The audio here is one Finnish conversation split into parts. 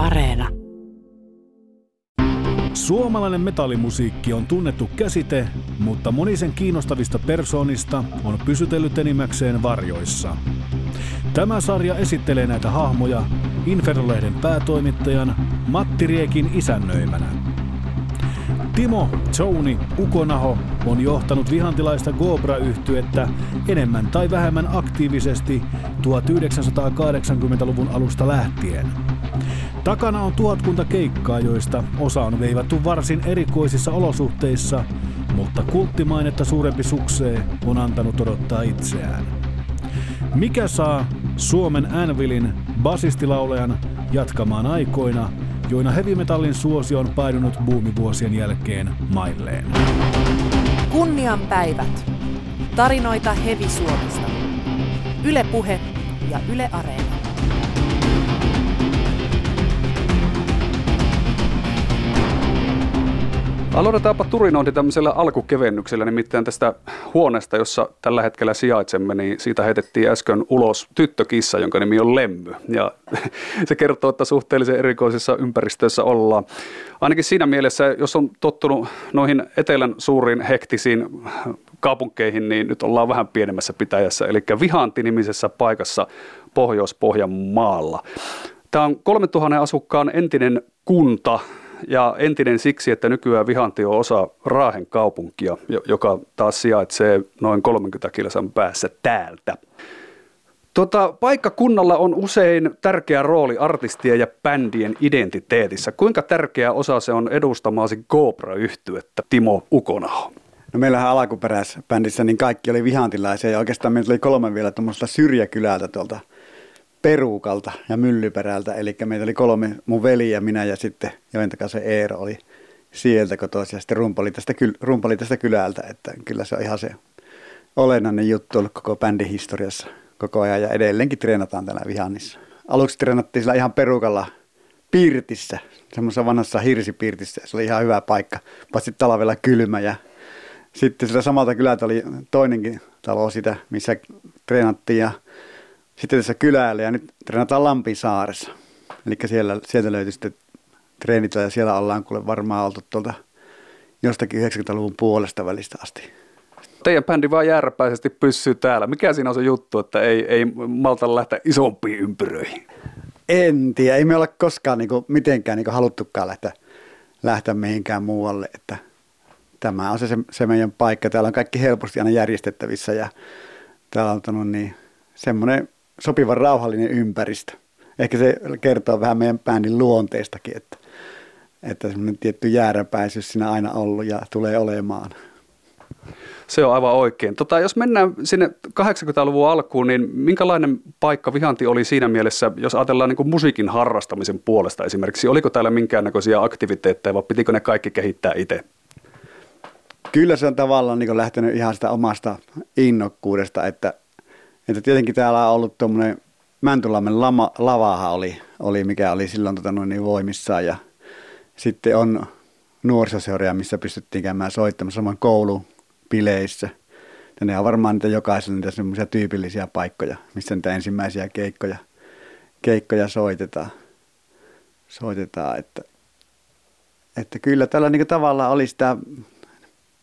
Areena. Suomalainen metallimusiikki on tunnettu käsite, mutta moni sen kiinnostavista persoonista on pysytellyt enimmäkseen varjoissa. Tämä sarja esittelee näitä hahmoja Infernolehden päätoimittajan Matti Riekin isännöimänä. Timo Tony Ukonaho on johtanut vihantilaista Gobra-yhtyettä enemmän tai vähemmän aktiivisesti 1980-luvun alusta lähtien. Takana on tuhatkunta keikkaa, joista osa on veivattu varsin erikoisissa olosuhteissa, mutta kulttimainetta suurempi suksee on antanut odottaa itseään. Mikä saa Suomen Anvilin basistilaulajan jatkamaan aikoina, joina heavy metallin suosio on painunut buumivuosien jälkeen mailleen? Kunnian päivät. Tarinoita Hevi Suomesta. Yle Puhe ja Yle Areena. Aloitetaanpa turinointi tämmöisellä alkukevennyksellä, nimittäin tästä huoneesta, jossa tällä hetkellä sijaitsemme, niin siitä heitettiin äsken ulos tyttökissa, jonka nimi on Lemmy. Ja se kertoo, että suhteellisen erikoisissa ympäristöissä ollaan. Ainakin siinä mielessä, jos on tottunut noihin etelän suuriin hektisiin kaupunkeihin, niin nyt ollaan vähän pienemmässä pitäjässä, eli Vihanti-nimisessä paikassa Pohjois-Pohjanmaalla. Tämä on 3000 asukkaan entinen kunta, ja entinen siksi, että nykyään Vihanti on osa Raahen kaupunkia, joka taas sijaitsee noin 30 kilsan päässä täältä. Tota, paikkakunnalla on usein tärkeä rooli artistien ja bändien identiteetissä. Kuinka tärkeä osa se on edustamaasi Cobra-yhtyettä, Timo Ukonaho? No meillähän alkuperäisbändissä niin kaikki oli vihantilaisia ja oikeastaan meillä oli kolme vielä tuommoista syrjäkylältä tuolta Peruukalta ja Myllyperältä. Eli meitä oli kolme, mun veli ja minä ja sitten Joentakasen Eero oli sieltä kotoisin ja sitten rumpa oli, tästä, rumpa oli tästä kylältä. Että kyllä se on ihan se olennainen juttu ollut koko bändin historiassa koko ajan ja edelleenkin treenataan täällä Vihannissa. Aluksi treenattiin sillä ihan perukalla Pirtissä, semmoisessa vanhassa hirsipiirtissä. Se oli ihan hyvä paikka, paitsi talvella kylmä ja sitten sillä samalta kylältä oli toinenkin talo sitä, missä treenattiin ja sitten tässä kylällä ja nyt treenataan Lampisaaressa. Eli siellä, sieltä löytyy sitten treenit ja siellä ollaan kuule varmaan oltu tuolta jostakin 90-luvun puolesta välistä asti. Teidän bändi vaan järpäisesti pysyy täällä. Mikä siinä on se juttu, että ei, ei malta lähteä isompiin ympyröihin? En tiedä. Ei me ole koskaan niin kuin, mitenkään niin kuin, haluttukaan lähteä, lähteä mihinkään muualle. Että tämä on se, se, meidän paikka. Täällä on kaikki helposti aina järjestettävissä ja täällä on ollut niin, semmoinen sopivan rauhallinen ympäristö. Ehkä se kertoo vähän meidän bändin luonteestakin, että, että semmoinen tietty jääräpäisyys siinä aina ollut ja tulee olemaan. Se on aivan oikein. Tota, jos mennään sinne 80-luvun alkuun, niin minkälainen paikka Vihanti oli siinä mielessä, jos ajatellaan niin kuin musiikin harrastamisen puolesta esimerkiksi? Oliko täällä minkäännäköisiä aktiviteetteja vai pitikö ne kaikki kehittää itse? Kyllä se on tavallaan niin lähtenyt ihan sitä omasta innokkuudesta, että että tietenkin täällä on ollut tuommoinen Mäntylammen lama, lavaha oli, oli, mikä oli silloin tota, niin voimissaan ja sitten on nuorisoseuria, missä pystyttiin käymään soittamaan saman koulupileissä. Ja ne on varmaan niitä jokaisella niitä semmoisia tyypillisiä paikkoja, missä niitä ensimmäisiä keikkoja, keikkoja soitetaan. soitetaan että, että kyllä tällä niin tavallaan oli sitä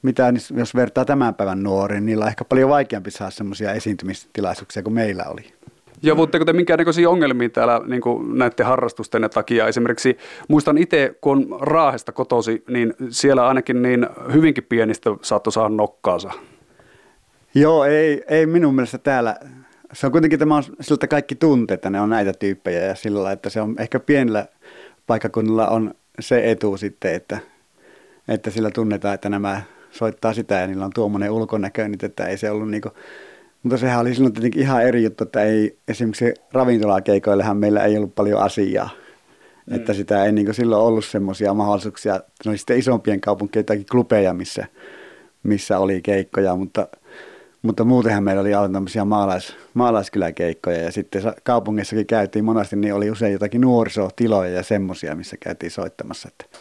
mitä jos vertaa tämän päivän nuoriin, niillä on ehkä paljon vaikeampi saada semmoisia esiintymistilaisuuksia kuin meillä oli. Ja puhutteko te minkäännäköisiä ongelmia täällä niin kuin näiden harrastusten takia? Esimerkiksi muistan itse, kun on Raahesta kotosi, niin siellä ainakin niin hyvinkin pienistä saattoi saada nokkaansa. Joo, ei, ei minun mielestä täällä. Se on kuitenkin tämä on siltä kaikki tunteet, että ne on näitä tyyppejä ja sillä lailla, että se on ehkä pienellä paikkakunnalla on se etu sitten, että, että sillä tunnetaan, että nämä soittaa sitä ja niillä on tuommoinen ulkonäkö, niin että ei se ollut niinku, mutta sehän oli silloin tietenkin ihan eri juttu, että ei, esimerkiksi ravintolakeikoillehan meillä ei ollut paljon asiaa. Mm. Että sitä ei niin silloin ollut semmoisia mahdollisuuksia. Ne oli sitten isompien kaupunkien tai klubeja, missä, missä oli keikkoja, mutta, mutta muutenhan meillä oli aivan tämmöisiä maalais, maalaiskyläkeikkoja ja sitten kaupungissakin käytiin monesti, niin oli usein jotakin nuorisotiloja ja semmoisia, missä käytiin soittamassa. Että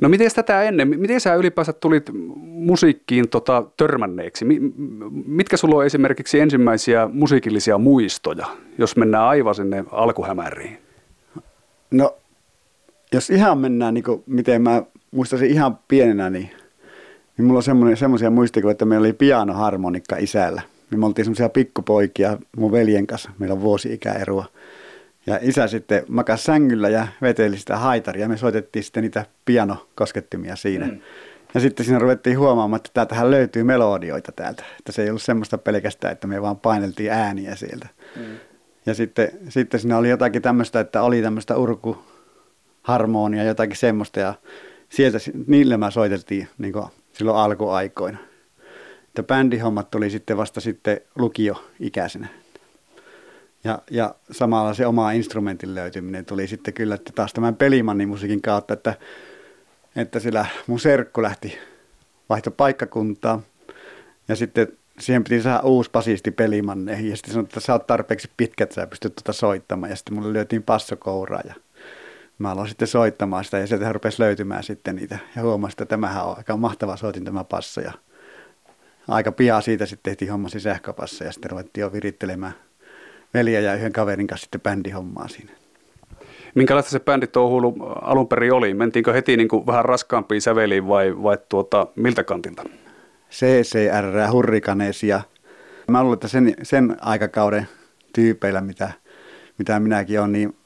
No miten tätä ennen, miten sä ylipäänsä tulit musiikkiin tota, törmänneeksi? Mitkä sulla on esimerkiksi ensimmäisiä musiikillisia muistoja, jos mennään aivan sinne alkuhämäriin? No jos ihan mennään, niin kuin, miten mä muistaisin ihan pienenä, niin, niin mulla on semmoisia muistikuvia, että meillä oli pianoharmonikka isällä. Me oltiin semmoisia pikkupoikia mun veljen kanssa, meillä on vuosi ikäeroa. Ja isä sitten makasi sängyllä ja veteli sitä haitaria me soitettiin sitten niitä pianokoskettimia siinä. Mm. Ja sitten siinä ruvettiin huomaamaan, että täältähän löytyy melodioita täältä. Että se ei ollut semmoista pelkästään, että me vaan paineltiin ääniä sieltä. Mm. Ja sitten, sitten siinä oli jotakin tämmöistä, että oli tämmöistä urkuharmonia, jotakin semmoista. Ja sieltä, niille mä soiteltiin niin silloin alkuaikoina. Että bändihommat tuli sitten vasta sitten lukioikäisenä. Ja, ja samalla se oma instrumentin löytyminen tuli sitten kyllä että taas tämän pelimannimusiikin kautta, että, että sillä mun serkku lähti vaihto paikkakuntaa ja sitten siihen piti saada uusi basisti pelimanneihin ja sitten sanoi, että sä oot tarpeeksi pitkä, että sä pystyt tuota soittamaan. Ja sitten mulle lyötiin passokouraa ja mä aloin sitten soittamaan sitä. Ja sieltä rupesi löytymään sitten niitä. Ja huomasin, että tämähän on aika mahtava soitin tämä passo. Ja aika pian siitä sitten tehtiin hommasi sähköpassa ja sitten ruvettiin jo virittelemään veliä ja yhden kaverin kanssa sitten bändihommaa siinä. Minkälaista se bändi touhuilu alun perin oli? Mentiinkö heti niin kuin vähän raskaampiin säveliin vai, vai tuota, miltä kantilta? CCR, Hurrikanesia. Mä luulen, että sen, sen aikakauden tyypeillä, mitä, mitä minäkin olen, niin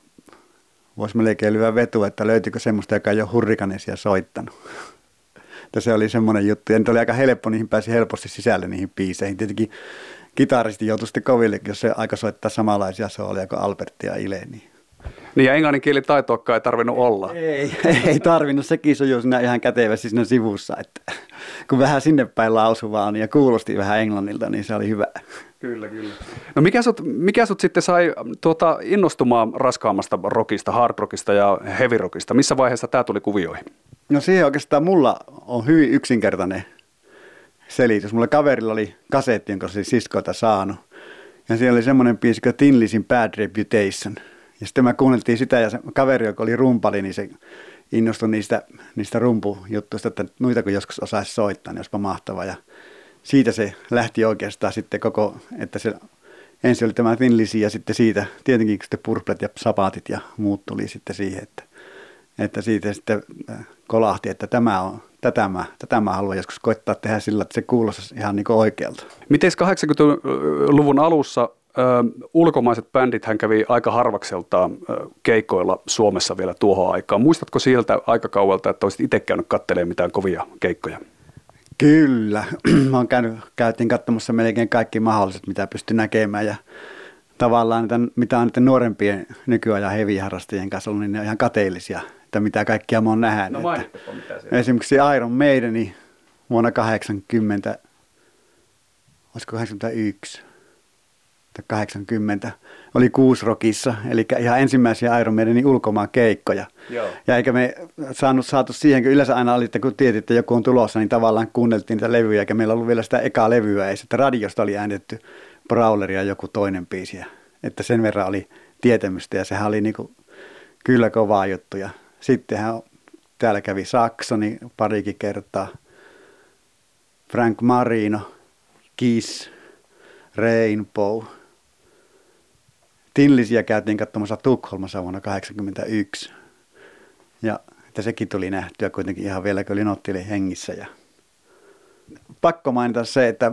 voisi melkein lyödä vetu, että löytyykö semmoista, joka ei ole Hurrikanesia soittanut. että se oli semmoinen juttu. Ja nyt oli aika helppo, niihin pääsi helposti sisälle niihin biiseihin. Tietenkin kitaristi joutui sitten koville, jos se aika soittaa samanlaisia soolia kuin Albertti ja Ile. Niin. Niin ja englannin kieli taitoakaan ei tarvinnut olla. Ei, ei tarvinnut, sekin sujuu siinä ihan kätevästi siinä sivussa, että kun vähän sinne päin lausu vaan ja kuulosti vähän englannilta, niin se oli hyvä. Kyllä, kyllä. No mikä sut, mikä sut sitten sai tuota, innostumaan raskaammasta rockista, hard rockista ja heavy rockista? Missä vaiheessa tämä tuli kuvioihin? No siihen oikeastaan mulla on hyvin yksinkertainen selitys. Mulla kaverilla oli kasetti, jonka se siskoilta saanut. Ja siellä oli semmoinen biisi kuin Tinlisin Bad Reputation. Ja sitten mä kuunneltiin sitä ja se kaveri, joka oli rumpali, niin se innostui niistä, niistä rumpujuttuista, että noita kun joskus osaisi soittaa, niin olisipa mahtava. Ja siitä se lähti oikeastaan sitten koko, että se ensin oli tämä Tinlisi ja sitten siitä tietenkin sitten purplet ja sapaatit ja muut tuli sitten siihen, että, että siitä sitten äh, kolahti, että tämä on, tätä mä, tätä mä haluan joskus koittaa tehdä sillä, että se kuulostaisi ihan niin oikealta. Miten 80-luvun alussa ö, ulkomaiset bändit hän kävi aika harvakseltaan ö, keikoilla Suomessa vielä tuohon aikaan. Muistatko sieltä aikakauelta, että olisit itse käynyt katselemaan mitään kovia keikkoja? Kyllä. Mä oon käynyt, käytiin katsomassa melkein kaikki mahdolliset, mitä pystyn näkemään ja tavallaan niitä, mitä on niiden nuorempien nykyajan heviharrastajien kanssa ollut, niin ne on ihan kateellisia että mitä kaikkia mä oon nähnyt. No että Esimerkiksi Iron Maideni vuonna 80, olisiko 81 tai 80, oli Kuusrokissa, eli ihan ensimmäisiä Iron Maidenin ulkomaan keikkoja. Joo. Ja eikä me saanut saatu siihen, kun yleensä aina oli, että kun tiedät, että joku on tulossa, niin tavallaan kuunneltiin niitä levyjä, eikä meillä ollut vielä sitä ekaa levyä, ei että radiosta oli äänitetty Brawleria joku toinen biisi, että sen verran oli tietämystä ja sehän oli niinku kyllä kovaa juttuja. Sittenhän täällä kävi Saksoni parikin kertaa. Frank Marino, Kiss, Rainbow. Tinlisiä käytiin katsomassa Tukholmassa vuonna 1981. Ja että sekin tuli nähtyä kuitenkin ihan vielä, kun Linotti hengissä. Ja pakko mainita se, että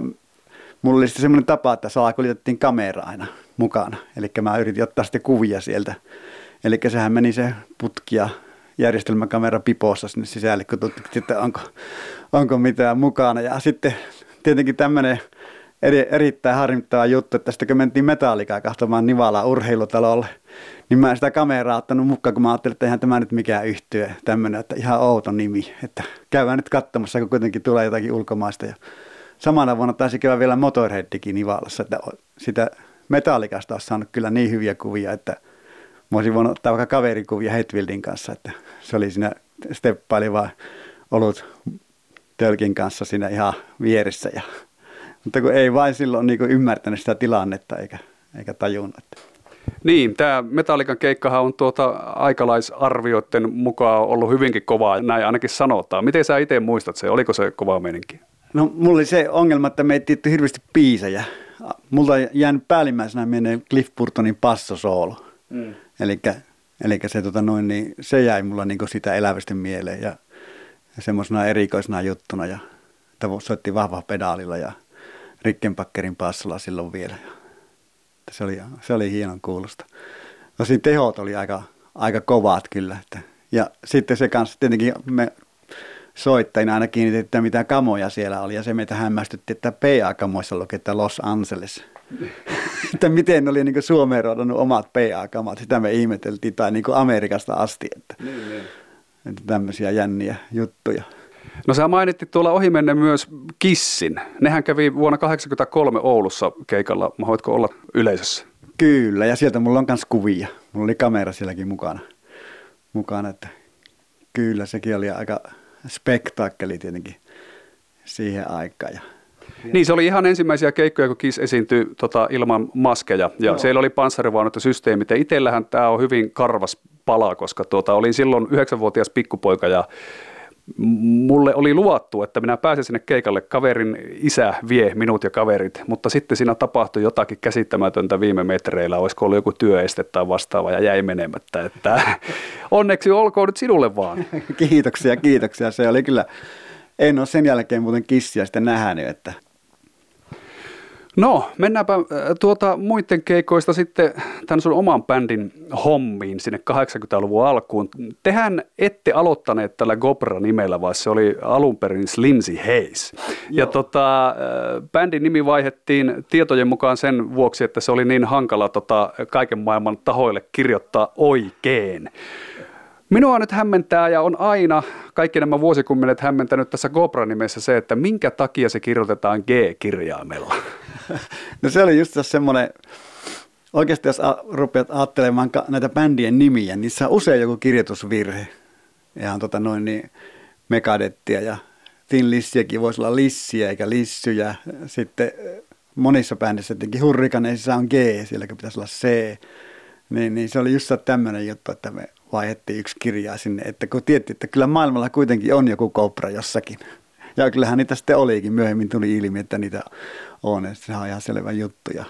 mulla oli sitten semmoinen tapa, että kuljetettiin kamera aina mukana. Eli mä yritin ottaa sitten kuvia sieltä. Eli sehän meni se putkia järjestelmäkamera pipossa sinne sisälle, kun tutkittiin, että onko, onko mitään mukana. Ja sitten tietenkin tämmöinen eri, erittäin harmittava juttu, että sitten kun mentiin metallikaa kahtomaan Nivalaa urheilutalolle, niin mä en sitä kameraa ottanut mukaan, kun mä ajattelin, että eihän tämä nyt mikään yhtyö, tämmöinen, että ihan outo nimi, että käydään nyt katsomassa, kun kuitenkin tulee jotakin ulkomaista. Ja samana vuonna taisi käydä vielä Motorheadikin Nivalassa, että sitä metallikasta olisi saanut kyllä niin hyviä kuvia, että – mä olisin voinut ottaa vaikka kaverikuvia Hetwildin kanssa, että se oli siinä steppaili vaan ollut tölkin kanssa siinä ihan vieressä. Ja, mutta kun ei vain silloin niin ymmärtänyt sitä tilannetta eikä, eikä tajunnut. Niin, tämä Metallikan keikkahan on tuota aikalaisarvioiden mukaan ollut hyvinkin kovaa, näin ainakin sanotaan. Miten sä itse muistat se, oliko se kova meininki? No mulla oli se ongelma, että me ei hirveästi biisejä. Mulla jäänyt päällimmäisenä menee Cliff Burtonin passosoolo. Mm. Eli Eli se, tota, noin, niin, se jäi mulla niin kuin sitä elävästi mieleen ja, ja semmoisena erikoisena juttuna. Ja, soitti vahva pedaalilla ja Rickenbackerin passilla silloin vielä. Ja, se, oli, se oli hienon kuulosta. Tosin tehot oli aika, aika kovat kyllä. Että, ja sitten se kanssa tietenkin me soittajina aina kiinnitettiin, mitä kamoja siellä oli. Ja se meitä hämmästytti, että PA-kamoissa luki, että Los Angeles. että miten oli niin Suomeen rodannut omat PA-kamat. Sitä me ihmeteltiin, tai niin Amerikasta asti. Että, niin, niin. että tämmöisiä jänniä juttuja. No sä mainittit tuolla ohimenne myös Kissin. Nehän kävi vuonna 1983 Oulussa keikalla. Mahoitko olla yleisössä? Kyllä, ja sieltä mulla on myös kuvia. Mulla oli kamera sielläkin mukana. mukana että kyllä, sekin oli aika spektaakkeli tietenkin siihen aikaan. Ja niin, se oli ihan ensimmäisiä keikkoja, kun Kiss esiintyi tota, ilman maskeja. Ja Joo. siellä oli panssarivaunut ja systeemit. Ja itsellähän tämä on hyvin karvas pala, koska tuota, olin silloin yhdeksänvuotias pikkupoika ja mulle oli luvattu, että minä pääsen sinne keikalle, kaverin isä vie minut ja kaverit, mutta sitten siinä tapahtui jotakin käsittämätöntä viime metreillä, olisiko ollut joku työeste tai vastaava ja jäi menemättä, että onneksi olkoon nyt sinulle vaan. Kiitoksia, kiitoksia, se oli kyllä, en ole sen jälkeen muuten kissiä sitten nähnyt, että No, mennäänpä äh, tuota muiden keikoista sitten tämän sun oman bändin hommiin sinne 80-luvun alkuun. Tehän ette aloittaneet tällä Gobra-nimellä, vaan se oli alun perin Slimsy Hayes. Joo. Ja tota, äh, bändin nimi vaihettiin tietojen mukaan sen vuoksi, että se oli niin hankala tota, kaiken maailman tahoille kirjoittaa oikein. Minua nyt hämmentää ja on aina kaikki nämä vuosikymmenet hämmentänyt tässä Gobra-nimessä se, että minkä takia se kirjoitetaan G-kirjaimella. No se oli just semmoinen, oikeasti jos rupeat ajattelemaan näitä bändien nimiä, niin se on usein joku kirjoitusvirhe. Ihan tota noin niin Megadettia ja Thin Lissiäkin voisi olla lissiä eikä lissyjä. Sitten monissa bändissä tietenkin hurrikaneissa on G, sielläkin pitäisi olla C. Niin, niin se oli just tämmöinen juttu, että me vaihdettiin yksi kirjaa sinne, että kun tietti, että kyllä maailmalla kuitenkin on joku kopra jossakin. Ja kyllähän niitä sitten olikin, myöhemmin tuli ilmi, että niitä on, että se on ihan selvä juttu. Ja...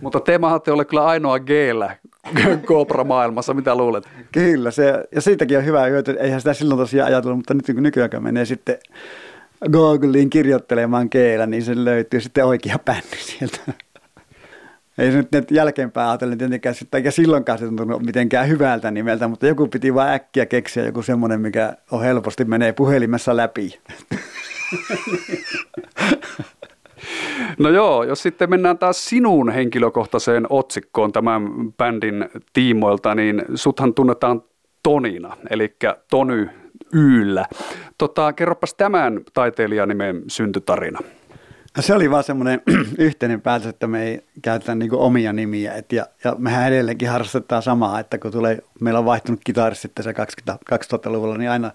Mutta te mahatte ole kyllä ainoa geellä Cobra maailmassa, mitä luulet? Kyllä, se, ja siitäkin on hyvä hyöty, eihän sitä silloin tosiaan ajatellut, mutta nyt kun nykyään menee sitten Googleen kirjoittelemaan geellä, niin se löytyy sitten oikea bändi sieltä. Ei se nyt jälkeenpäin ajatellen tietenkään, eikä silloinkaan se tuntunut mitenkään hyvältä nimeltä, mutta joku piti vaan äkkiä keksiä joku semmoinen, mikä on helposti menee puhelimessa läpi. No joo, jos sitten mennään taas sinun henkilökohtaiseen otsikkoon tämän bändin tiimoilta, niin suthan tunnetaan Tonina, eli Tony Yllä. Tota, kerropas tämän taiteilijanimen syntytarina. Se oli vaan semmoinen yhteinen päätös, että me ei käytetä niin omia nimiä. Et ja, ja mehän edelleenkin harrastetaan samaa, että kun tulee, meillä on vaihtunut kitaristit tässä 2000-luvulla, niin aina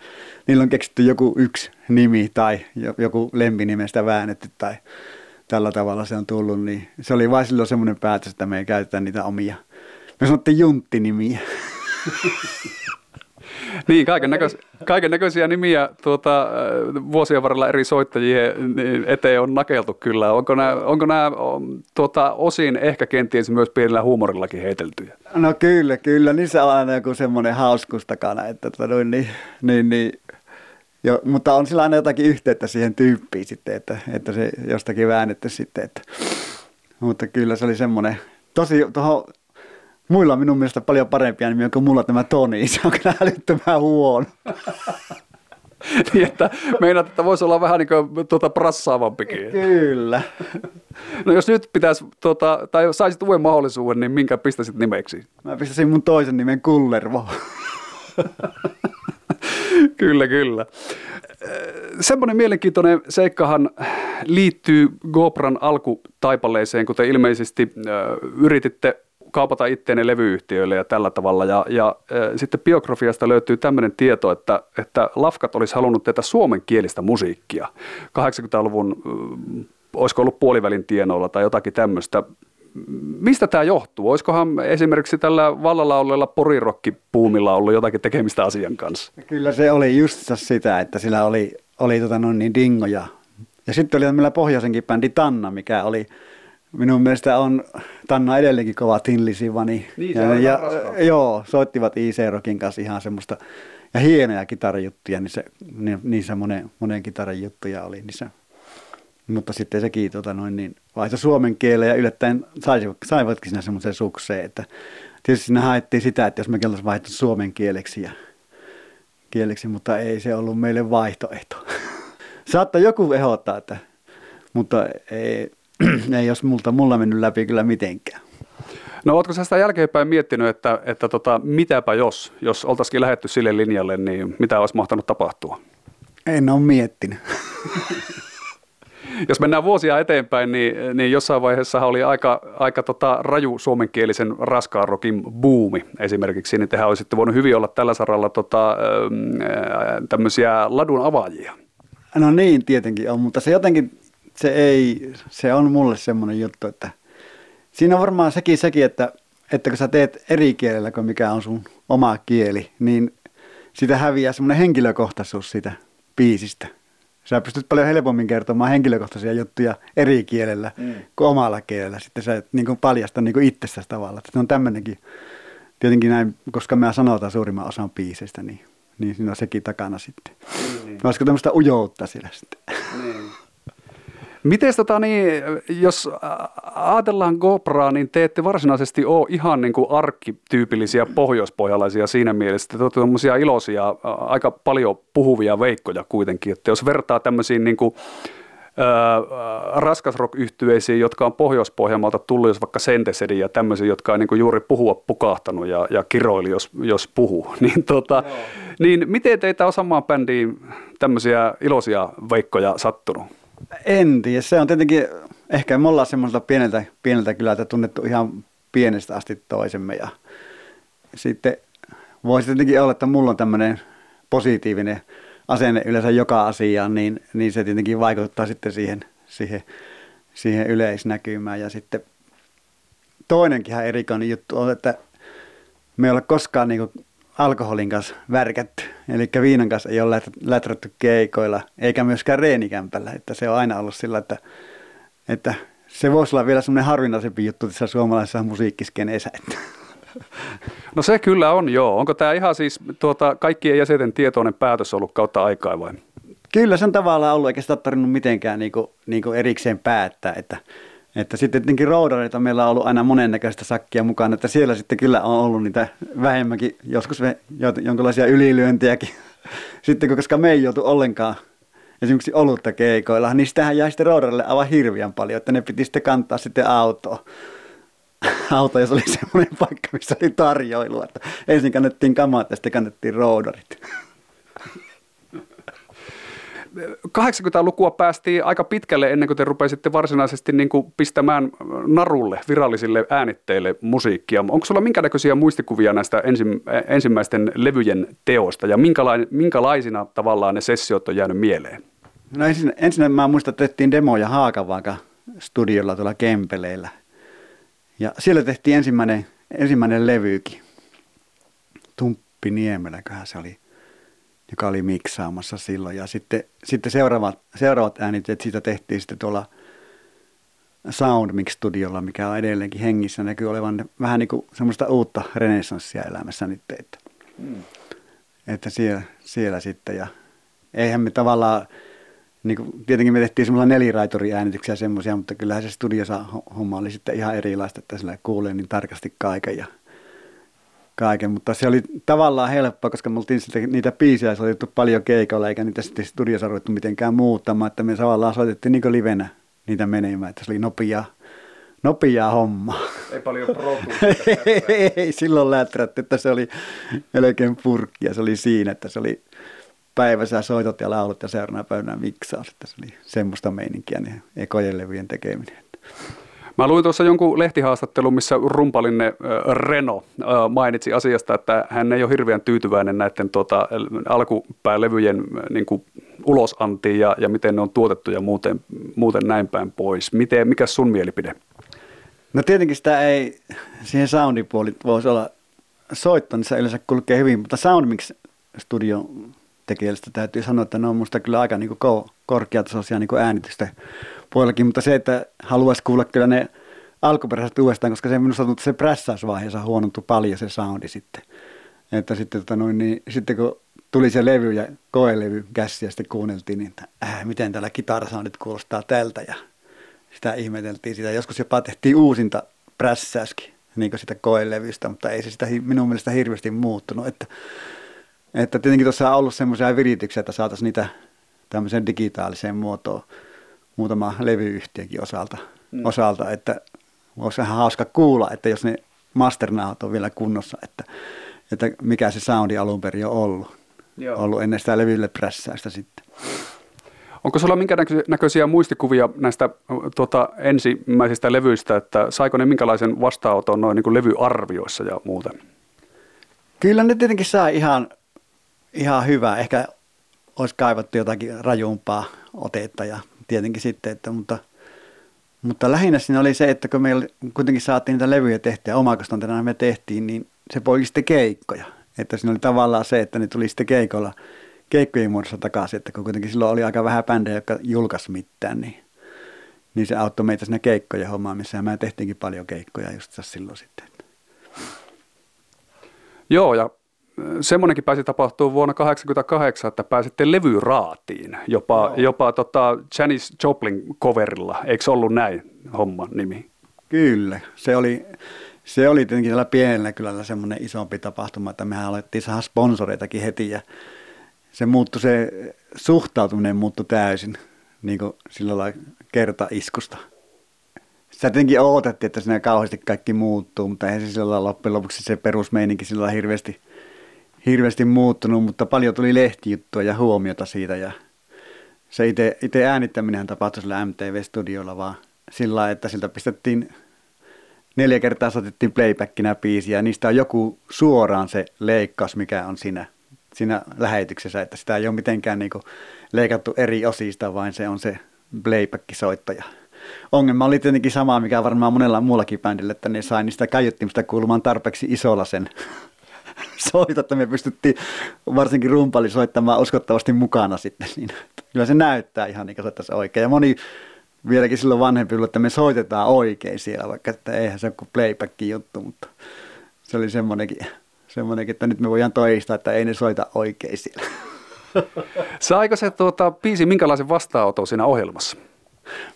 niillä on keksitty joku yksi nimi tai joku lempinimestä väännetty tai tällä tavalla se on tullut. Niin se oli vain silloin semmoinen päätös, että me ei käytetä niitä omia. Me sanottiin junttinimiä. Niin, kaiken, näköis, kaiken näköisiä nimiä tuota, äh, vuosien varrella eri soittajien niin eteen on nakeltu kyllä. Onko nämä, onko nämä tuota, osin ehkä kenties myös pienellä huumorillakin heiteltyjä? No kyllä, kyllä. Niissä on aina joku semmoinen hauskuus takana, että tuota, niin, niin, niin, jo, mutta on sillä aina jotakin yhteyttä siihen tyyppiin sitten, että, että se jostakin väännetty sitten. Että, mutta kyllä se oli semmoinen, tosi tuohon Muilla on minun mielestä paljon parempia nimiä kuin mulla tämä Toni. Se on kyllä älyttömän huono. niin, että meinaat, että voisi olla vähän niin kuin tuota prassaavampikin. Kyllä. No jos nyt pitäisi, tuota, tai saisit uuden mahdollisuuden, niin minkä pistäisit nimeksi? Mä pistäisin mun toisen nimen Kullervo. kyllä, kyllä. Semmoinen mielenkiintoinen seikkahan liittyy GoPran alkutaipaleeseen, kuten ilmeisesti yrititte kaupata itteenne levyyhtiöille ja tällä tavalla. Ja, ja äh, sitten biografiasta löytyy tämmöinen tieto, että, että Lafkat olisi halunnut tehdä suomenkielistä musiikkia 80-luvun, äh, olisiko ollut puolivälin tienoilla tai jotakin tämmöistä. Mistä tämä johtuu? Olisikohan esimerkiksi tällä vallalla olleella porirokkipuumilla ollut jotakin tekemistä asian kanssa? Kyllä se oli just sitä, että sillä oli, oli tota noin niin dingoja. Ja sitten oli meillä pohjoisenkin bändi Tanna, mikä oli minun mielestä on Tanna edelleenkin kova tinlisivani. Niin, se ja, on ja, joo, soittivat IC Rockin kanssa ihan semmoista, ja hienoja kitarajuttuja, niin se, niin, niissä monen, monen kitaran juttuja oli niissä. Mutta sitten sekin tota noin, niin vaihtoi suomen kieleen ja yllättäen saivat, saivatkin siinä semmoisen sukseen, että tietysti siinä haettiin sitä, että jos me oltaisiin vaihtu suomen kieleksi, ja, kieleksi, mutta ei se ollut meille vaihtoehto. Saattaa joku ehdottaa, että, mutta ei, ei jos multa, mulla mennyt läpi kyllä mitenkään. No ootko sä sitä jälkeenpäin miettinyt, että, että tota, mitäpä jos, jos oltaisikin lähetty sille linjalle, niin mitä olisi mahtanut tapahtua? En ole miettinyt. Jos mennään vuosia eteenpäin, niin, niin jossain vaiheessa oli aika, aika tota raju suomenkielisen raskaan rokin buumi esimerkiksi, niin tehän olisitte voinut hyvin olla tällä saralla tota, tämmöisiä ladun avaajia. No niin, tietenkin on, mutta se jotenkin, se ei, se on mulle semmoinen juttu, että siinä on varmaan sekin sekin, että, että kun sä teet eri kielellä kuin mikä on sun oma kieli, niin sitä häviää semmoinen henkilökohtaisuus siitä biisistä. Sä pystyt paljon helpommin kertomaan henkilökohtaisia juttuja eri kielellä mm. kuin omalla kielellä. Sitten sä et niin kuin paljasta niin kuin itsestäsi tavalla. Se on tämmöinenkin, tietenkin näin, koska me sanotaan suurimman osan biiseistä, niin, niin siinä on sekin takana sitten. Niin. Olisiko tämmöistä ujoutta sillä sitten? Niin. Miten tota niin, jos ajatellaan GoProa, niin te ette varsinaisesti ole ihan niin kuin arkkityypillisiä pohjoispohjalaisia siinä mielessä, että te olette tämmöisiä iloisia, aika paljon puhuvia veikkoja kuitenkin, että jos vertaa tämmöisiin niin kuin, raskasrock yhtyeisiin jotka on Pohjois-Pohjanmaalta tullut, jos vaikka Sentesedi ja tämmöisiä, jotka on niin juuri puhua pukahtanut ja, ja kiroili, jos, jos puhuu, niin, tota, niin miten teitä on samaan bändiin tämmöisiä iloisia veikkoja sattunut? En tiedä. Se on tietenkin, ehkä me ollaan semmoiselta pieneltä, pieneltä kylältä tunnettu ihan pienestä asti toisemme. Ja sitten voisi tietenkin olla, että mulla on tämmöinen positiivinen asenne yleensä joka asiaan, niin, niin se tietenkin vaikuttaa sitten siihen, siihen, siihen yleisnäkymään. Ja sitten toinenkin ihan erikoinen juttu on, että me ei ole koskaan niin alkoholin kanssa värkätty. Eli viinan kanssa ei ole läträtty keikoilla, eikä myöskään reenikämpällä. Että se on aina ollut sillä, että, että se voisi olla vielä semmoinen harvinaisempi juttu tässä suomalaisessa musiikkiskeneessä. Että. No se kyllä on, joo. Onko tämä ihan siis tuota, kaikkien jäsenten tietoinen päätös ollut kautta aikaa vai? Kyllä se on tavallaan ollut, eikä sitä ole tarvinnut mitenkään niin kuin, niin kuin erikseen päättää, että että sitten tietenkin roudareita meillä on ollut aina monennäköistä sakkia mukana, että siellä sitten kyllä on ollut niitä vähemmänkin, joskus jonkinlaisia ylilyöntiäkin. Sitten koska me ei joutu ollenkaan esimerkiksi olutta keikoilla, niin sitähän jäi sitten roudarille aivan hirviän paljon, että ne piti sitten kantaa sitten autoa. Auto, jos oli semmoinen paikka, missä oli tarjoilu, että ensin kannettiin kamat ja sitten kannettiin roudarit. 80-lukua päästiin aika pitkälle ennen kuin te rupesitte varsinaisesti niin kuin pistämään narulle, virallisille äänitteille musiikkia. Onko sulla minkä näköisiä muistikuvia näistä ensimmäisten levyjen teosta ja minkälaisina tavallaan ne sessiot on jäänyt mieleen? No ensin, ensin mä muistan, että tehtiin demoja Haakavaaka studiolla tuolla Kempeleillä. Ja siellä tehtiin ensimmäinen, ensimmäinen levykin. Tumppi Niemeläköhän se oli joka oli miksaamassa silloin. Ja sitten, sitten seuraavat, seuraavat äänitteet siitä tehtiin sitten tuolla Soundmix-studiolla, mikä on edelleenkin hengissä. Näkyy olevan vähän niin kuin semmoista uutta renessanssia elämässä nyt. Että, mm. että siellä, siellä sitten. Ja eihän me tavallaan, niin kuin, tietenkin me tehtiin semmoisia neliraituri-äänityksiä semmoisia, mutta kyllähän se studiossa homma oli sitten ihan erilaista, että sillä kuulee niin tarkasti kaiken. Ja kaiken, mutta se oli tavallaan helppoa, koska me oltiin sitten niitä biisejä soitettu paljon keikolla, eikä niitä sitten studiossa ruvettu mitenkään muuttamaan, että me tavallaan soitettiin niin livenä niitä menemään, että se oli nopea, nopea homma. Ei paljon Ei silloin läträtty, että se oli melkein purkki ja se oli siinä, että se oli päivässä soitot ja laulut ja seuraavana päivänä miksaus, että se oli semmoista meininkiä, niin ekojen levyjen tekeminen. Mä luin tuossa jonkun lehtihaastattelun, missä rumpalinne Reno mainitsi asiasta, että hän ei ole hirveän tyytyväinen näiden tuota, alkupäälevyjen niin kuin ulosantiin ja, ja miten ne on tuotettu ja muuten, muuten näin päin pois. Miten, mikä sun mielipide? No tietenkin sitä ei, siihen soundipuoli voisi olla soitto, niin se yleensä kulkee hyvin, mutta Soundmix studio tekijästä täytyy sanoa, että ne on musta kyllä aika niin korkeatasoisia niin äänitysten puolellakin, mutta se, että haluaisi kuulla kyllä ne alkuperäiset uudestaan, koska se minusta tuntuu, se prässäysvaiheessa huonontui paljon se soundi sitten. Että sitten, tota noin, niin, sitten kun tuli se levy ja koelevy käsi ja sitten kuunneltiin, niin että äh, miten täällä kitarasoundit kuulostaa tältä ja sitä ihmeteltiin sitä. Joskus jopa tehtiin uusinta prässäyskin niin kuin sitä koelevystä, mutta ei se sitä minun mielestä hirveästi muuttunut. Että, että tietenkin tuossa on ollut semmoisia virityksiä, että saataisiin niitä tämmöiseen digitaaliseen muotoon muutama levyyhtiökin osalta, mm. osalta että olisi ihan hauska kuulla, että jos ne masternauhat on vielä kunnossa, että, että mikä se soundi alun perin on ollut. Joo. ollut ennen sitä levylle prässäystä sitten. Onko sulla minkä näköisiä muistikuvia näistä tuota, ensimmäisistä levyistä, että saiko ne minkälaisen vastaanoton noin niin levyarvioissa ja muuten? Kyllä ne tietenkin saa ihan, ihan hyvää. Ehkä olisi kaivattu jotakin rajumpaa otetta ja tietenkin sitten, että, mutta, mutta lähinnä siinä oli se, että kun me kuitenkin saatiin niitä levyjä tehtyä, omakustantena me tehtiin, niin se poiki sitten keikkoja. Että siinä oli tavallaan se, että ne tuli sitten keikolla, keikkojen muodossa takaisin, että kun kuitenkin silloin oli aika vähän bändejä, jotka julkaisi mitään, niin, niin se auttoi meitä sinne keikkojen hommaamissa ja mä tehtiinkin paljon keikkoja just silloin sitten. Joo, ja semmoinenkin pääsi tapahtuu vuonna 1988, että pääsitte levyraatiin, jopa, jopa tota Janis Joplin coverilla. Eikö ollut näin homman nimi? Kyllä, se oli, se oli tietenkin tällä pienellä kylällä semmoinen isompi tapahtuma, että mehän alettiin saada sponsoreitakin heti ja se muuttui, se suhtautuminen muuttui täysin niin kuin sillä lailla kertaiskusta. Sitä tietenkin odotettiin, että siinä kauheasti kaikki muuttuu, mutta eihän se sillä lailla loppujen lopuksi se perusmeininki sillä lailla hirveästi, hirveästi muuttunut, mutta paljon tuli lehtijuttua ja huomiota siitä ja se itse, äänittäminen tapahtui sillä MTV-studiolla vaan sillä lailla, että siltä pistettiin neljä kertaa soitettiin playbackina biisiä ja niistä on joku suoraan se leikkaus, mikä on siinä, siinä lähetyksessä, että sitä ei ole mitenkään niin leikattu eri osista, vaan se on se playback-soittaja. Ongelma oli tietenkin sama, mikä varmaan monella muullakin bändillä, että ne sai niistä kaiuttimista kuulumaan tarpeeksi isolla sen soita, että me pystyttiin varsinkin rumpali soittamaan uskottavasti mukana sitten. Niin, kyllä se näyttää ihan niin kuin soittaisi oikein. Ja moni vieläkin silloin vanhempi että me soitetaan oikein siellä, vaikka että eihän se ole kuin playback juttu, mutta se oli semmoinenkin, semmoinenkin, että nyt me voidaan toistaa, että ei ne soita oikein siellä. Saiko se tuota, biisi minkälaisen vastaanoton siinä ohjelmassa?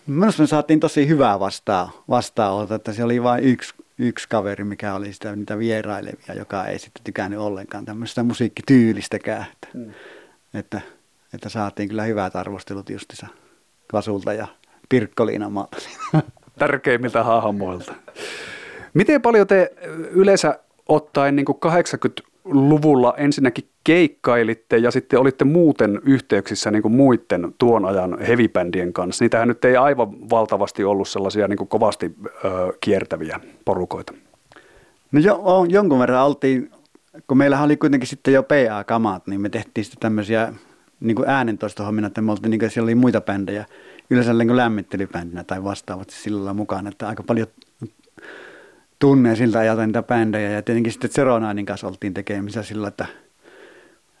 Minusta me saatiin tosi hyvää vastaa, vastaanottoa, että se oli vain yksi, yksi kaveri, mikä oli sitä niitä vierailevia, joka ei sitten tykännyt ollenkaan tämmöistä musiikkityylistäkään. Että, hmm. että, että saatiin kyllä hyvät arvostelut justissa Kasulta ja Pirkkoliina maalta. Tärkeimmiltä hahmoilta. Miten paljon te yleensä ottaen niin 80-luvulla ensinnäkin keikkailitte ja sitten olitte muuten yhteyksissä niin kuin muiden tuon ajan hevibändien kanssa? Niitähän nyt ei aivan valtavasti ollut sellaisia niin kuin kovasti ö, kiertäviä porukoita. No jo, jonkun verran oltiin, kun meillä oli kuitenkin sitten jo PA-kamat, niin me tehtiin sitten tämmöisiä niin kuin äänentoistohommina, että me oltiin, niin kuin siellä oli muita bändejä – yleensä niin lämmittelybändinä tai vastaavasti sillä mukaan, että aika paljon tunnee siltä ajalta niitä bändejä ja tietenkin sitten Zeronainin kanssa oltiin tekemisissä sillä, että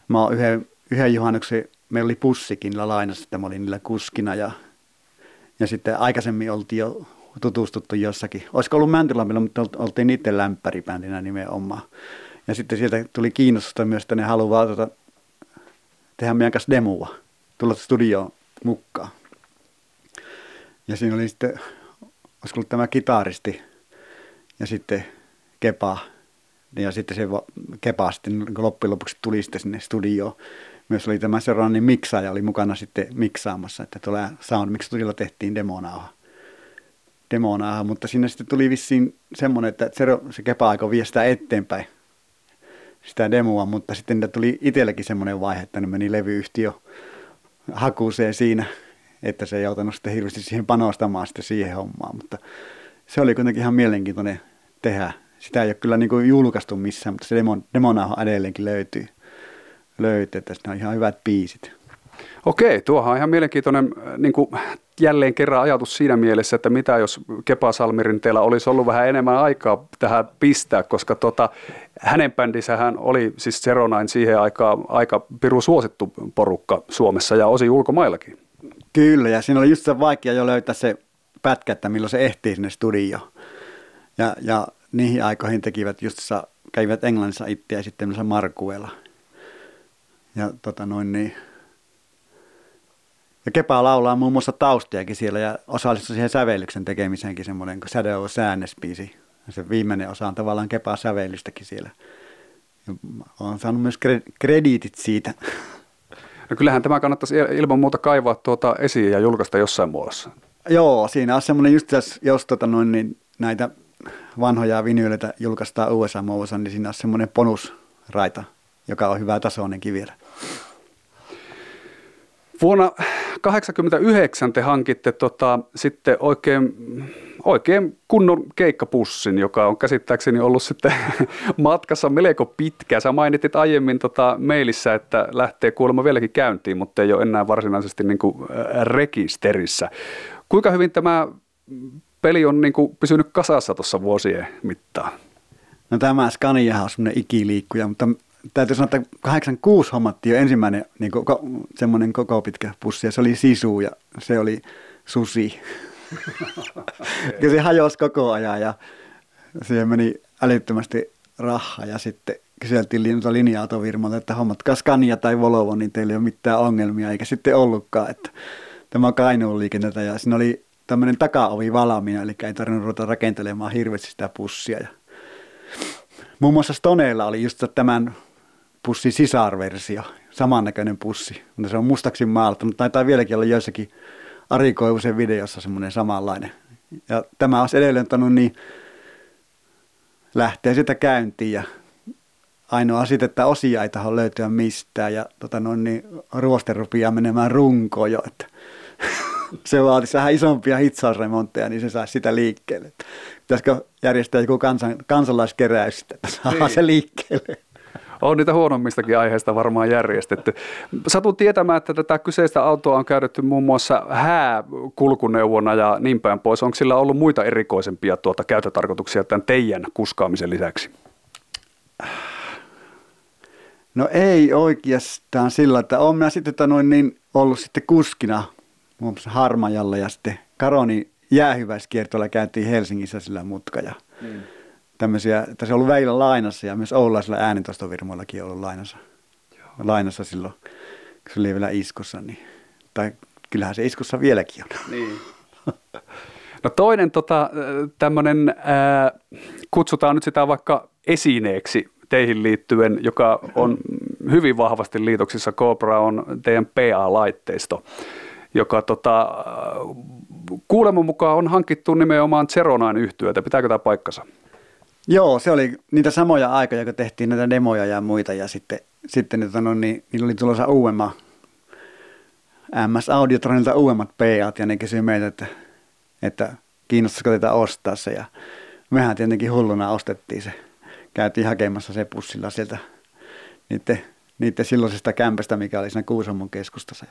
mä oon yhden, yhden juhannuksen, meillä oli pussikin lainassa, että mä olin niillä kuskina ja, ja sitten aikaisemmin oltiin jo tutustuttu jossakin. Olisiko ollut Mäntylampilla, mutta oltiin niiden lämpäribändinä nimenomaan. Ja sitten sieltä tuli kiinnostusta myös, että ne haluaa tuota, tehdä meidän kanssa demoa, tulla studioon mukaan. Ja siinä oli sitten, olisiko ollut tämä kitaristi ja sitten Kepa. Ja sitten se Kepa sitten niin loppujen lopuksi tuli sitten sinne studioon. Myös oli tämä seuraavainen miksaaja oli mukana sitten miksaamassa, että tuolla Sound Mix Studiolla tehtiin demonauha. demonauha. Mutta sinne sitten tuli vissiin semmoinen, että se, se Kepa aikoi vie sitä eteenpäin sitä demoa, mutta sitten tuli itsellekin semmoinen vaihe, että ne meni levyyhtiö hakuuseen siinä – että se ei joutanut sitten hirveästi siihen panostamaan sitten siihen hommaan, mutta se oli kuitenkin ihan mielenkiintoinen tehdä. Sitä ei ole kyllä niin kuin julkaistu missään, mutta se demon, demonauha edelleenkin löytyy, löytyy, että siinä on ihan hyvät biisit. Okei, tuohan on ihan mielenkiintoinen äh, niin kuin jälleen kerran ajatus siinä mielessä, että mitä jos Kepa Salmirin teillä olisi ollut vähän enemmän aikaa tähän pistää, koska tota, hänen bändissähän oli siis Zeronain siihen aikaan aika piru suosittu porukka Suomessa ja osin ulkomaillakin. Kyllä, ja siinä oli just se vaikea jo löytää se pätkä, että milloin se ehtii sinne studioon. Ja, ja niihin aikoihin tekivät just kävivät Englannissa itseä ja sitten Markuella. Ja tota noin niin, ja Kepa laulaa muun muassa taustiakin siellä ja osallistui siihen sävellyksen tekemiseenkin semmoinen kuin Shadow of Sadness-biisi. Se viimeinen osa on tavallaan Kepaa sävellystäkin siellä. Ja olen saanut myös krediitit siitä. No kyllähän tämä kannattaisi ilman muuta kaivaa tuota esiin ja julkaista jossain muodossa. Joo, siinä on semmoinen just jos, jos tota noin, niin näitä vanhoja vinyyleitä julkaistaan USA-muodossa, niin siinä on semmoinen bonusraita, joka on hyvä tasoinenkin vielä. Vuonna 1989 te hankitte tota, sitten oikein, oikein kunnon keikkapussin, joka on käsittääkseni ollut sitten matkassa melko pitkä. Sä mainitit aiemmin tota mailissa, että lähtee kuulemma vieläkin käyntiin, mutta ei ole enää varsinaisesti niin kuin rekisterissä. Kuinka hyvin tämä peli on niin kuin pysynyt kasassa tuossa vuosien mittaan? No tämä Scania on semmoinen ikiliikkuja, mutta täytyy sanoa, että 86 hommattiin jo ensimmäinen niin koko, semmoinen koko pitkä pussi ja se oli sisu ja se oli susi. ja se hajosi koko ajan ja siihen meni älyttömästi rahaa ja sitten kyseltiin linja-autovirmalta, että hommatkaa Scania tai Volvo, niin teillä ei ole mitään ongelmia, eikä sitten ollutkaan, että tämä on Kainuun liikennettä ja siinä oli tämmöinen takaovi valmiina, eli ei tarvinnut ruveta rakentelemaan hirveästi sitä pussia. Ja muun muassa Stoneella oli just tämän pussin sisarversio, samannäköinen pussi, mutta se on mustaksi maalattu, taitaa vieläkin olla joissakin Ari Koivusen videossa semmoinen samanlainen. Ja tämä olisi edelleen tannut niin lähtee sitä käyntiin ja ainoa sitten, että osia ei taho löytyä mistään ja tota noin, niin ruoste rupeaa menemään runkoon jo, että se vaatisi vähän isompia hitsausremontteja, niin se saisi sitä liikkeelle. Pitäisikö järjestää joku kansan, kansalaiskeräys, että saa niin. se liikkeelle. On niitä huonommistakin aiheista varmaan järjestetty. Satun tietämään, että tätä kyseistä autoa on käytetty muun muassa hääkulkuneuvona ja niin päin pois. Onko sillä ollut muita erikoisempia tuota käyttötarkoituksia tämän teidän kuskaamisen lisäksi? No ei oikeastaan sillä, että olen minä sitten että noin niin ollut sitten kuskina muun muassa Harmajalla ja sitten Karoni jäähyväiskiertoilla käytiin Helsingissä sillä mutka ja mm. tämmöisiä, että se on ollut väillä lainassa ja myös Oulaisilla äänentostovirmoillakin on ollut lainassa, Joo. lainassa silloin, kun se oli vielä iskussa, niin, tai kyllähän se iskussa vieläkin on. Niin. No toinen tota, tämmöinen, kutsutaan nyt sitä vaikka esineeksi teihin liittyen, joka on hyvin vahvasti liitoksissa Cobra, on teidän PA-laitteisto joka tota, kuuleman mukaan on hankittu nimenomaan Zeronain yhtyötä. Pitääkö tämä paikkansa? Joo, se oli niitä samoja aikoja, kun tehtiin näitä demoja ja muita ja sitten, sitten niin, no, niin, niillä oli tulossa uudemman MS Audiotronilta uudemmat PAt ja ne kysyi meiltä, että, että kiinnostaisiko teitä ostaa se ja mehän tietenkin hulluna ostettiin se. Käytiin hakemassa se pussilla sieltä niiden, niiden silloisesta kämpästä, mikä oli siinä Kuusamon keskustassa.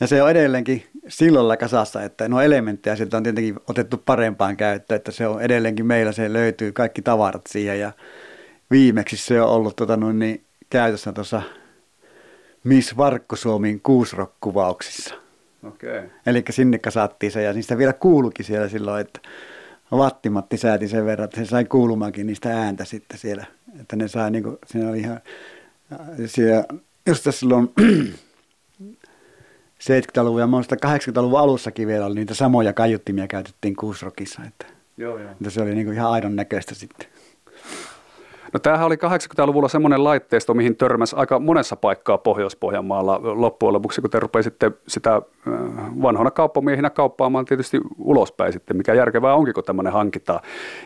Ja se on edelleenkin silloin kasassa, että no elementtejä sieltä on tietenkin otettu parempaan käyttöön, että se on edelleenkin meillä, se löytyy kaikki tavarat siihen ja viimeksi se on ollut tota, noin, niin, käytössä tuossa Miss Varkkosuomin kuusrokkuvauksissa. Okay. Eli sinne kasattiin se ja niistä vielä kuulukin siellä silloin, että Vattimatti sääti sen verran, että se sai kuulumaankin niistä ääntä sitten siellä. Että ne sai niin kuin, siinä oli ihan, siellä, just tässä silloin 70-luvun ja 80-luvun alussakin vielä oli niitä samoja kaiuttimia käytettiin kuusrokissa. Että, joo, joo. että se oli niin kuin ihan aidon näköistä sitten. No tämähän oli 80-luvulla semmoinen laitteisto, mihin törmäsi aika monessa paikkaa Pohjois-Pohjanmaalla loppujen lopuksi, kun te rupesitte sitä vanhana kauppamiehinä kauppaamaan tietysti ulospäin sitten, mikä järkevää onkin, kun tämmöinen hankitaan.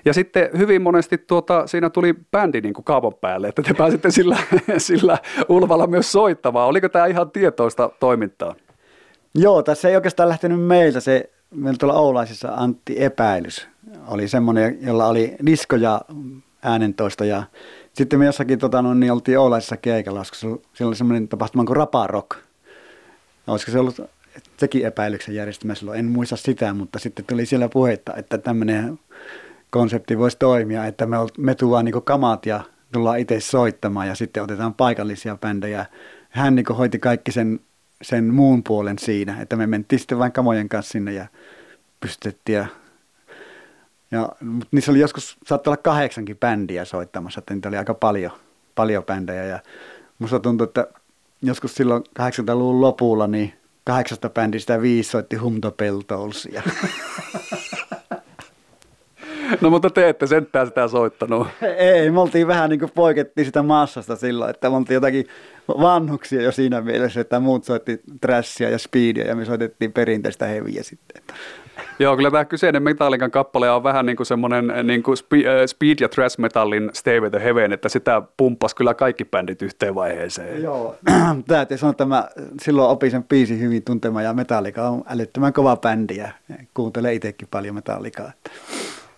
Ja sitten hyvin monesti tuota, siinä tuli bändi niin kuin kaavan päälle, että te pääsitte sillä, sillä ulvalla myös soittamaan. Oliko tämä ihan tietoista toimintaa? Joo, tässä ei oikeastaan lähtenyt meiltä se, meillä tuolla Oulaisissa Antti Epäilys oli semmoinen, jolla oli disko ja äänentoista ja sitten me jossakin tota, no, niin oltiin Oulaisissa keikalla, koska siellä oli semmoinen tapahtuma kuin Rapa Rock. Olisiko se ollut sekin epäilyksen järjestämä silloin, en muista sitä, mutta sitten tuli siellä puhetta, että tämmöinen konsepti voisi toimia, että me, me tuodaan niin kamat ja tullaan itse soittamaan ja sitten otetaan paikallisia bändejä. Hän niin hoiti kaikki sen sen muun puolen siinä, että me mentiin sitten vain kamojen kanssa sinne ja pystytettiin ja Ja, mutta niissä oli joskus, saattoi olla kahdeksankin bändiä soittamassa, että niitä oli aika paljon, paljon bändejä. Ja musta tuntuu, että joskus silloin 80-luvun lopulla, niin kahdeksasta bändistä viisi soitti Humto Peltolsia. No mutta te ette sentään sitä soittanut. Ei, me oltiin vähän niin kuin poikettiin sitä massasta silloin, että me oltiin jotakin vanhuksia jo siinä mielessä, että muut soitti trashia ja speedia ja me soitettiin perinteistä heviä sitten. Joo, kyllä tämä kyseinen Metallican kappale on vähän niin kuin semmoinen niin kuin speed ja thrash metallin Stay with the Heaven, että sitä pumppasi kyllä kaikki bändit yhteen vaiheeseen. Joo, täytyy sanoa, että mä silloin opin sen biisin hyvin tuntemaan ja Metallica on älyttömän kova bändi ja kuuntelee itsekin paljon Metallicaa.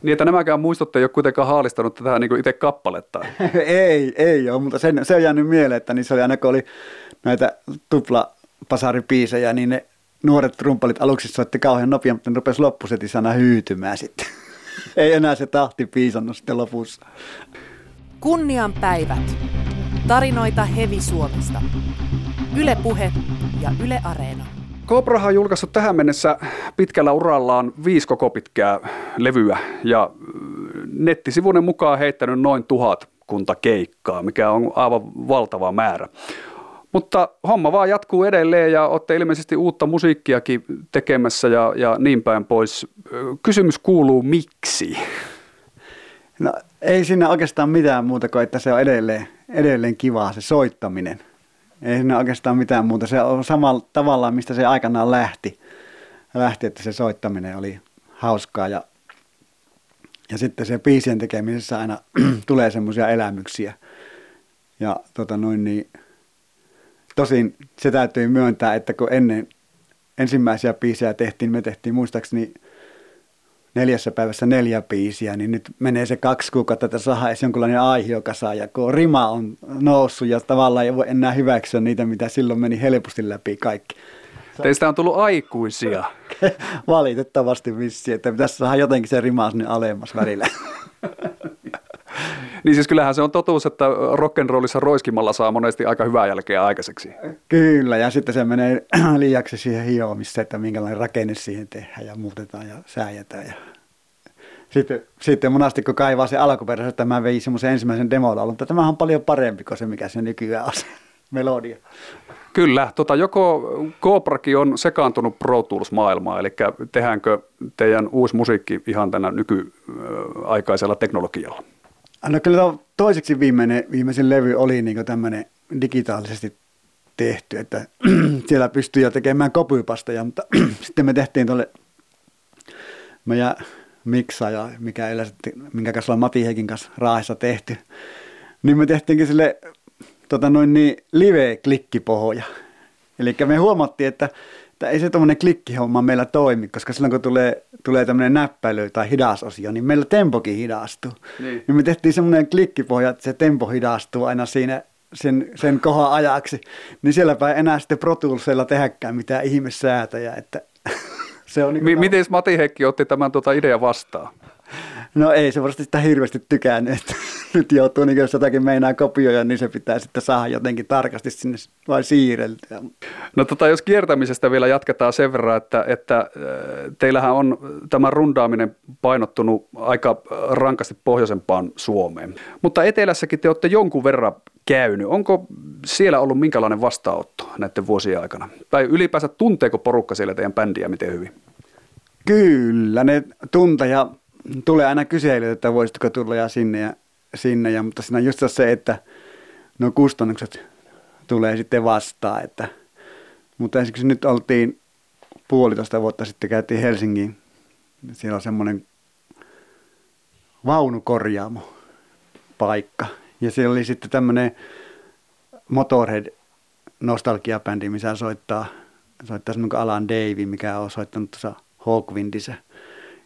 Niin, että nämäkään muistutte ei ole kuitenkaan haalistanut tätä niin itse kappaletta. ei, ei ole, mutta sen, se on jäänyt mieleen, että niissä oli aina kun oli näitä tupla pasaripiisejä, niin ne nuoret trumpalit aluksi soitti kauhean nopeasti, mutta ne rupesi loppusetissä aina hyytymään sitten. ei enää se tahti piisannut sitten lopussa. Kunnian päivät. Tarinoita Hevi Suomesta. Yle Puhe ja Yle Areena. Kobrahan on julkaissut tähän mennessä pitkällä urallaan viisi koko pitkää levyä ja nettisivuinen mukaan heittänyt noin tuhat kunta keikkaa, mikä on aivan valtava määrä. Mutta homma vaan jatkuu edelleen ja olette ilmeisesti uutta musiikkiakin tekemässä ja, ja niin päin pois. Kysymys kuuluu miksi? No ei siinä oikeastaan mitään muuta kuin, että se on edelleen, edelleen kivaa se soittaminen. Ei siinä oikeastaan mitään muuta. Se on samalla tavalla, mistä se aikanaan lähti. Lähti, että se soittaminen oli hauskaa ja, ja sitten se biisien tekemisessä aina tulee semmoisia elämyksiä. Ja tota noin niin, tosin se täytyy myöntää, että kun ennen ensimmäisiä biisejä tehtiin, me tehtiin muistaakseni neljässä päivässä neljä biisiä, niin nyt menee se kaksi kuukautta, että saadaan edes jonkinlainen aihiokasa, ja kun rima on noussut ja tavallaan ei voi enää hyväksyä niitä, mitä silloin meni helposti läpi kaikki. Teistä on tullut aikuisia. Valitettavasti vissi, että pitäisi saada jotenkin se rima sinne alemmas välillä. niin siis kyllähän se on totuus, että rock'n'rollissa roiskimalla saa monesti aika hyvää jälkeä aikaiseksi. Kyllä, ja sitten se menee liiaksi siihen hiomiseen, että minkälainen rakenne siihen tehdään ja muutetaan ja sääjätään. Ja sitten, sitten monasti kun kaivaa se alkuperäisen, että mä vein semmoisen ensimmäisen demolaulun, että tämä on paljon parempi kuin se, mikä se nykyään on se melodia. Kyllä, tota, joko Cobrakin on sekaantunut Pro Tools-maailmaan, eli tehdäänkö teidän uusi musiikki ihan tänä nykyaikaisella teknologialla? No kyllä toiseksi viimeinen, viimeisin levy oli niin tämmöinen digitaalisesti tehty, että siellä pystyy jo tekemään kopypasteja, mutta sitten me tehtiin tuolle meidän miksaaja, mikä sitten, minkä kanssa ollaan Mati Heikin kanssa Raahessa tehty, niin me tehtiinkin sille tota noin niin, live-klikkipohja. Eli me huomattiin, että, että ei se tuommoinen klikkihomma meillä toimi, koska silloin kun tulee, tulee tämmöinen näppäily tai hidasosio, niin meillä tempokin hidastuu. Niin. niin me tehtiin semmoinen klikkipohja, että se tempo hidastuu aina siinä sen, sen kohan ajaksi, niin sielläpä ei enää sitten Pro Toolsilla tehäkään mitään ihmissäätöjä. Että se on niin M- Miten Mati Heikki otti tämän tuota idea vastaan? No ei se varmasti sitä hirveästi tykännyt, nyt joutuu, niin jos jotakin meinaa kopioida, niin se pitää sitten saada jotenkin tarkasti sinne vai siirreltyä. No tota, jos kiertämisestä vielä jatketaan sen verran, että, että äh, teillähän on tämä rundaaminen painottunut aika rankasti pohjoisempaan Suomeen. Mutta etelässäkin te olette jonkun verran käynyt. Onko siellä ollut minkälainen vastaanotto näiden vuosien aikana? Tai ylipäänsä tunteeko porukka siellä teidän bändiä miten hyvin? Kyllä, ne tuntee ja tulee aina kyselyä, että voisitko tulla ja sinne ja sinne, ja, mutta siinä on just se, että no kustannukset tulee sitten vastaan, että, mutta esimerkiksi nyt oltiin puolitoista vuotta sitten käytiin Helsingin, siellä on semmoinen vaunukorjaamo paikka, ja siellä oli sitten tämmöinen Motorhead nostalgiabändi, missä soittaa, soittaa semmoinen Alan Davey, mikä on soittanut tuossa Hawkwindissä –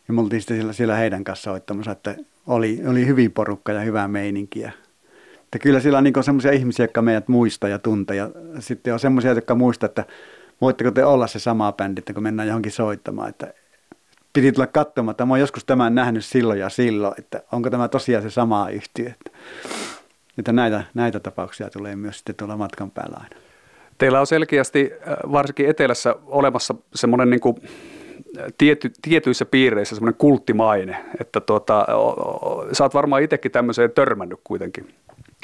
ja me oltiin sitten siellä, siellä heidän kanssa soittamassa, että oli, oli hyvin porukka ja hyvää meininkiä. Että kyllä siellä on niin semmoisia ihmisiä, jotka meidät muistaa ja tuntee. Ja sitten on semmoisia, jotka muistaa, että voitteko te olla se sama bändi, että kun mennään johonkin soittamaan. Että piti tulla katsomaan, että mä oon joskus tämän nähnyt silloin ja silloin, että onko tämä tosiaan se sama yhtiö. Että, että näitä, näitä tapauksia tulee myös sitten tuolla matkan päällä aina. Teillä on selkeästi äh, varsinkin etelässä olemassa semmoinen niin kuin tiety, tietyissä piireissä semmoinen kulttimaine, että tuota, sä oot varmaan itsekin tämmöiseen törmännyt kuitenkin.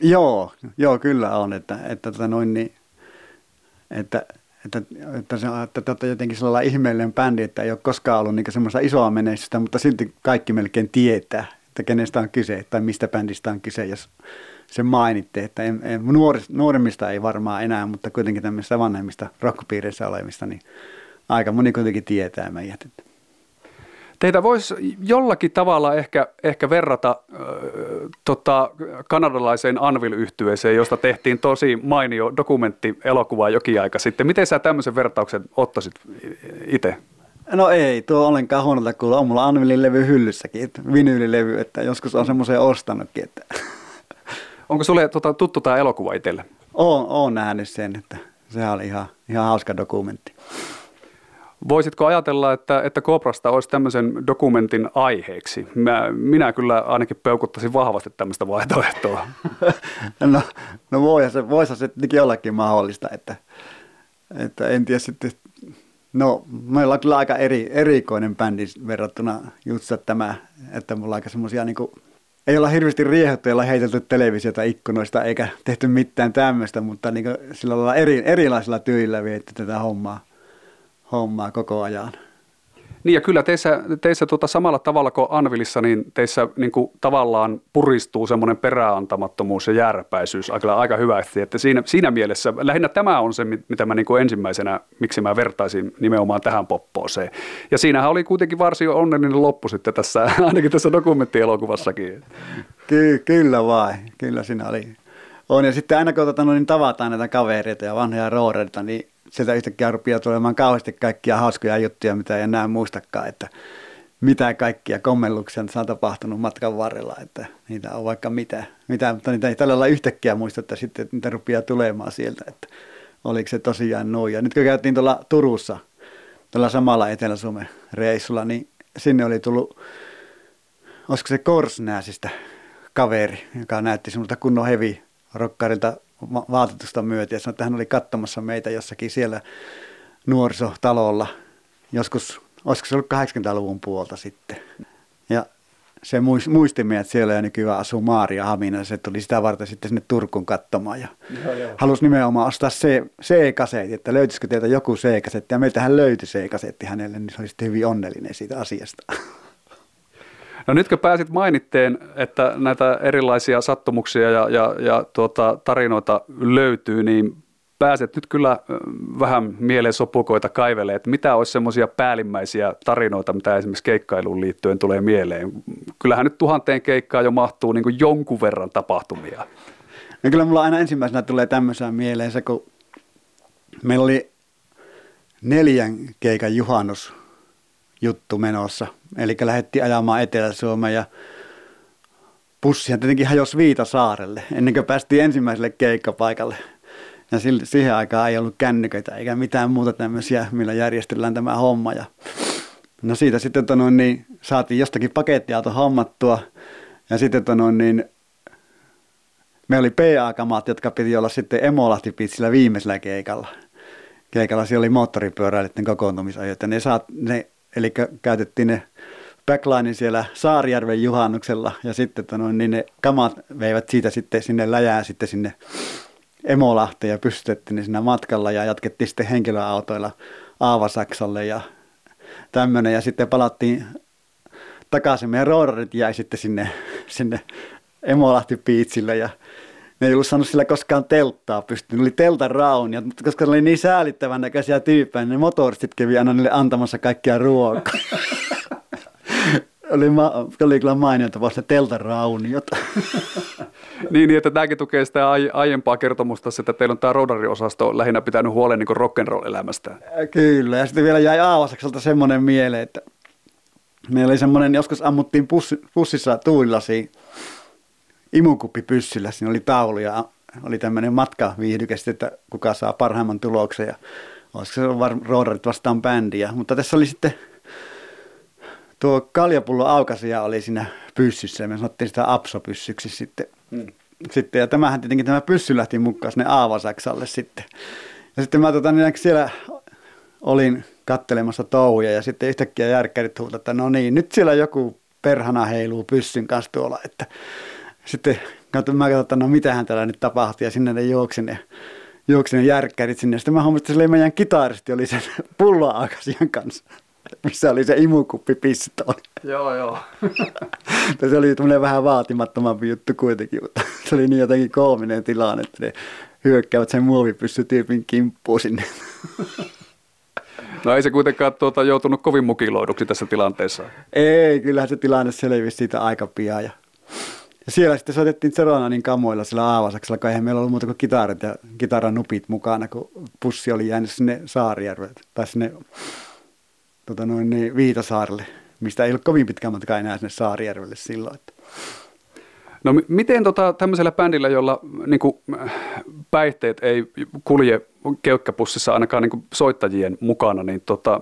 Joo, joo kyllä on, että, että, tota noin, niin, että, että, että, se, että, että jotenkin sellainen ihmeellinen bändi, että ei ole koskaan ollut niin semmoista isoa menestystä, mutta silti kaikki melkein tietää, että kenestä on kyse tai mistä bändistä on kyse, jos sen mainitte, että en, en, nuor, nuoremmista ei varmaan enää, mutta kuitenkin tämmöistä vanhemmista rockpiireissä olevista, niin aika moni kuitenkin tietää meidät. Teitä voisi jollakin tavalla ehkä, ehkä verrata äh, tota, kanadalaiseen anvil yhtyeeseen josta tehtiin tosi mainio dokumenttielokuva jokin aika sitten. Miten sä tämmöisen vertauksen ottaisit itse? No ei, tuo ollenkaan huonolta kuulla. On mulla Anvilin levy hyllyssäkin, että vinyylilevy, että joskus on semmoisen ostanutkin. Että. Onko sulle tota, tuttu tämä elokuva itselle? Oon, oon nähnyt sen, että se oli ihan, ihan hauska dokumentti. Voisitko ajatella, että, että Koprasta olisi tämmöisen dokumentin aiheeksi? Mä, minä kyllä ainakin peukuttaisin vahvasti tämmöistä vaihtoehtoa. no, no voisi se, voisi se jollakin mahdollista, että, että en tiedä sitten, no meillä on kyllä aika eri, erikoinen bändi verrattuna just tämä, että mulla on aika semmoisia niin ei olla hirveästi riehuttu, ei olla heitelty televisiota ikkunoista eikä tehty mitään tämmöistä, mutta niin sillä lailla eri, erilaisilla tyillä vietty tätä hommaa hommaa koko ajan. Niin ja kyllä teissä, teissä tuota samalla tavalla kuin Anvilissa, niin teissä niin kuin tavallaan puristuu semmoinen peräantamattomuus ja järpäisyys aika, aika hyvästi. Että siinä, siinä mielessä lähinnä tämä on se, mitä mä niin kuin ensimmäisenä, miksi mä vertaisin nimenomaan tähän poppooseen. Ja siinähän oli kuitenkin varsin onnellinen loppu sitten tässä, ainakin tässä dokumenttielokuvassakin. Ky- kyllä vai, kyllä siinä oli. On ja sitten aina kun tota, no, niin tavataan näitä kavereita ja vanhoja rooreita, niin sieltä yhtäkkiä rupeaa tulemaan kauheasti kaikkia hauskoja juttuja, mitä ei enää muistakaan, että mitä kaikkia kommelluksia on tapahtunut matkan varrella, että niitä on vaikka mitä, mitä mutta niitä ei tällä lailla yhtäkkiä muista, että sitten niitä rupeaa tulemaan sieltä, että oliko se tosiaan noin. Ja nyt kun käytiin tuolla Turussa, tuolla samalla Etelä-Suomen reissulla, niin sinne oli tullut, olisiko se Korsnääsistä kaveri, joka näytti semmoista kunnon hevi rokkarilta vaatetusta myötä ja sanoi, että hän oli katsomassa meitä jossakin siellä nuorisotalolla joskus, olisiko se ollut 80-luvun puolta sitten. Ja se muisti meidät siellä ja nykyään asuu Maaria Hamina. Se tuli sitä varten sitten sinne Turkuun katsomaan ja joo, joo. halusi nimenomaan ostaa C-kasetti, että löytyisikö teiltä joku C-kasetti. Ja meiltähän löytyi C-kasetti hänelle, niin se oli sitten hyvin onnellinen siitä asiasta. No nytkö pääsit mainitteen, että näitä erilaisia sattumuksia ja, ja, ja tuota, tarinoita löytyy, niin pääset nyt kyllä vähän mieleen sopukoita kaivelee, että mitä olisi semmoisia päällimmäisiä tarinoita, mitä esimerkiksi keikkailuun liittyen tulee mieleen. Kyllähän nyt tuhanteen keikkaa jo mahtuu niin jonkun verran tapahtumia. No kyllä mulla aina ensimmäisenä tulee tämmöisenä mieleen se, kun meillä oli neljän keikan juhannus juttu menossa. Eli lähdettiin ajamaan Etelä-Suomeen ja bussihan tietenkin hajosi Viitasaarelle ennen kuin päästiin ensimmäiselle keikkapaikalle. Ja siihen aikaan ei ollut kännyköitä eikä mitään muuta tämmöisiä, millä järjestellään tämä homma. Ja no siitä sitten tonoin, niin saatiin jostakin pakettiauto hommattua ja sitten tonoin, niin me oli PA-kamat, jotka piti olla sitten Emolahti sillä viimeisellä keikalla. Keikalla siellä oli moottoripyöräilijöiden kokoontumisajot ja ne, saat, ne eli käytettiin ne backlinein siellä Saarijärven juhannuksella ja sitten tonoin, niin ne kamat veivät siitä sitten sinne läjään sitten sinne Emolahteen ja pystytettiin ne siinä matkalla ja jatkettiin sitten henkilöautoilla Aavasaksalle ja tämmöinen ja sitten palattiin takaisin. Meidän roodarit jäi sitten sinne, sinne Emolahti Piitsille ja ne ei ollut saanut sillä koskaan telttaa pystynyt. Oli teltan raun, ja koska ne oli niin säälittävän näköisiä tyyppejä, niin ne motoristit kävi aina niille antamassa kaikkia ruokaa. oli, ma- oli kyllä mainiota vasta teltan rauniot. niin, niin, että tämäkin tukee sitä aiempaa kertomusta, että teillä on tämä rodariosasto lähinnä pitänyt huolen niin rock'n'roll-elämästä. Kyllä, ja sitten vielä jäi Aavasakselta semmoinen mieleen, että meillä oli semmoinen, joskus ammuttiin pussi, pussissa tuulilasiin imukuppi pyssyllä. Siinä oli taulu ja oli tämmöinen matkaviihdyke että kuka saa parhaimman tuloksen ja olisiko se roodarit vastaan bändiä. Mutta tässä oli sitten tuo kaljapullo aukasia oli siinä pyssyssä me sanottiin sitä apsopyssyksi sitten. Hmm. sitten. Ja tämähän tietenkin tämä pyssy lähti mukaan sinne Aavasaksalle sitten. Ja sitten mä tota, niin siellä olin kattelemassa touhuja ja sitten yhtäkkiä järkkärit huutaa, että no niin, nyt siellä joku perhana heiluu pyssyn kanssa tuolla, että sitten katsoin, mä katsoin, että no mitähän täällä nyt tapahtui ja sinne ne juoksin ne, juoksin ne järkkärit sinne. Sitten mä huomasin, että se oli meidän kitaristi oli sen pulloaakasian kanssa missä oli se imukuppi pistooli. Joo, joo. se oli tämmöinen vähän vaatimattomampi juttu kuitenkin, mutta se oli niin jotenkin koominen tilanne, että ne hyökkäävät sen muovipyssytyypin kimppuun sinne. No ei se kuitenkaan tuota, joutunut kovin mukiloiduksi tässä tilanteessa. Ei, kyllähän se tilanne selvisi siitä aika pian. Ja siellä sitten soitettiin Zeronanin kamoilla sillä Aavasaksella, kun eihän meillä ollut muuta kuin kitarat ja kitaranupit mukana, kun pussi oli jäänyt sinne Saarijärvelle tai sinne tota noin, niin, Viitasaarelle, mistä ei ollut kovin pitkä matka enää sinne Saarijärvelle silloin. Että. No miten tota, tämmöisellä bändillä, jolla niin kuin, päihteet ei kulje keukkapussissa ainakaan niin soittajien mukana, niin tota,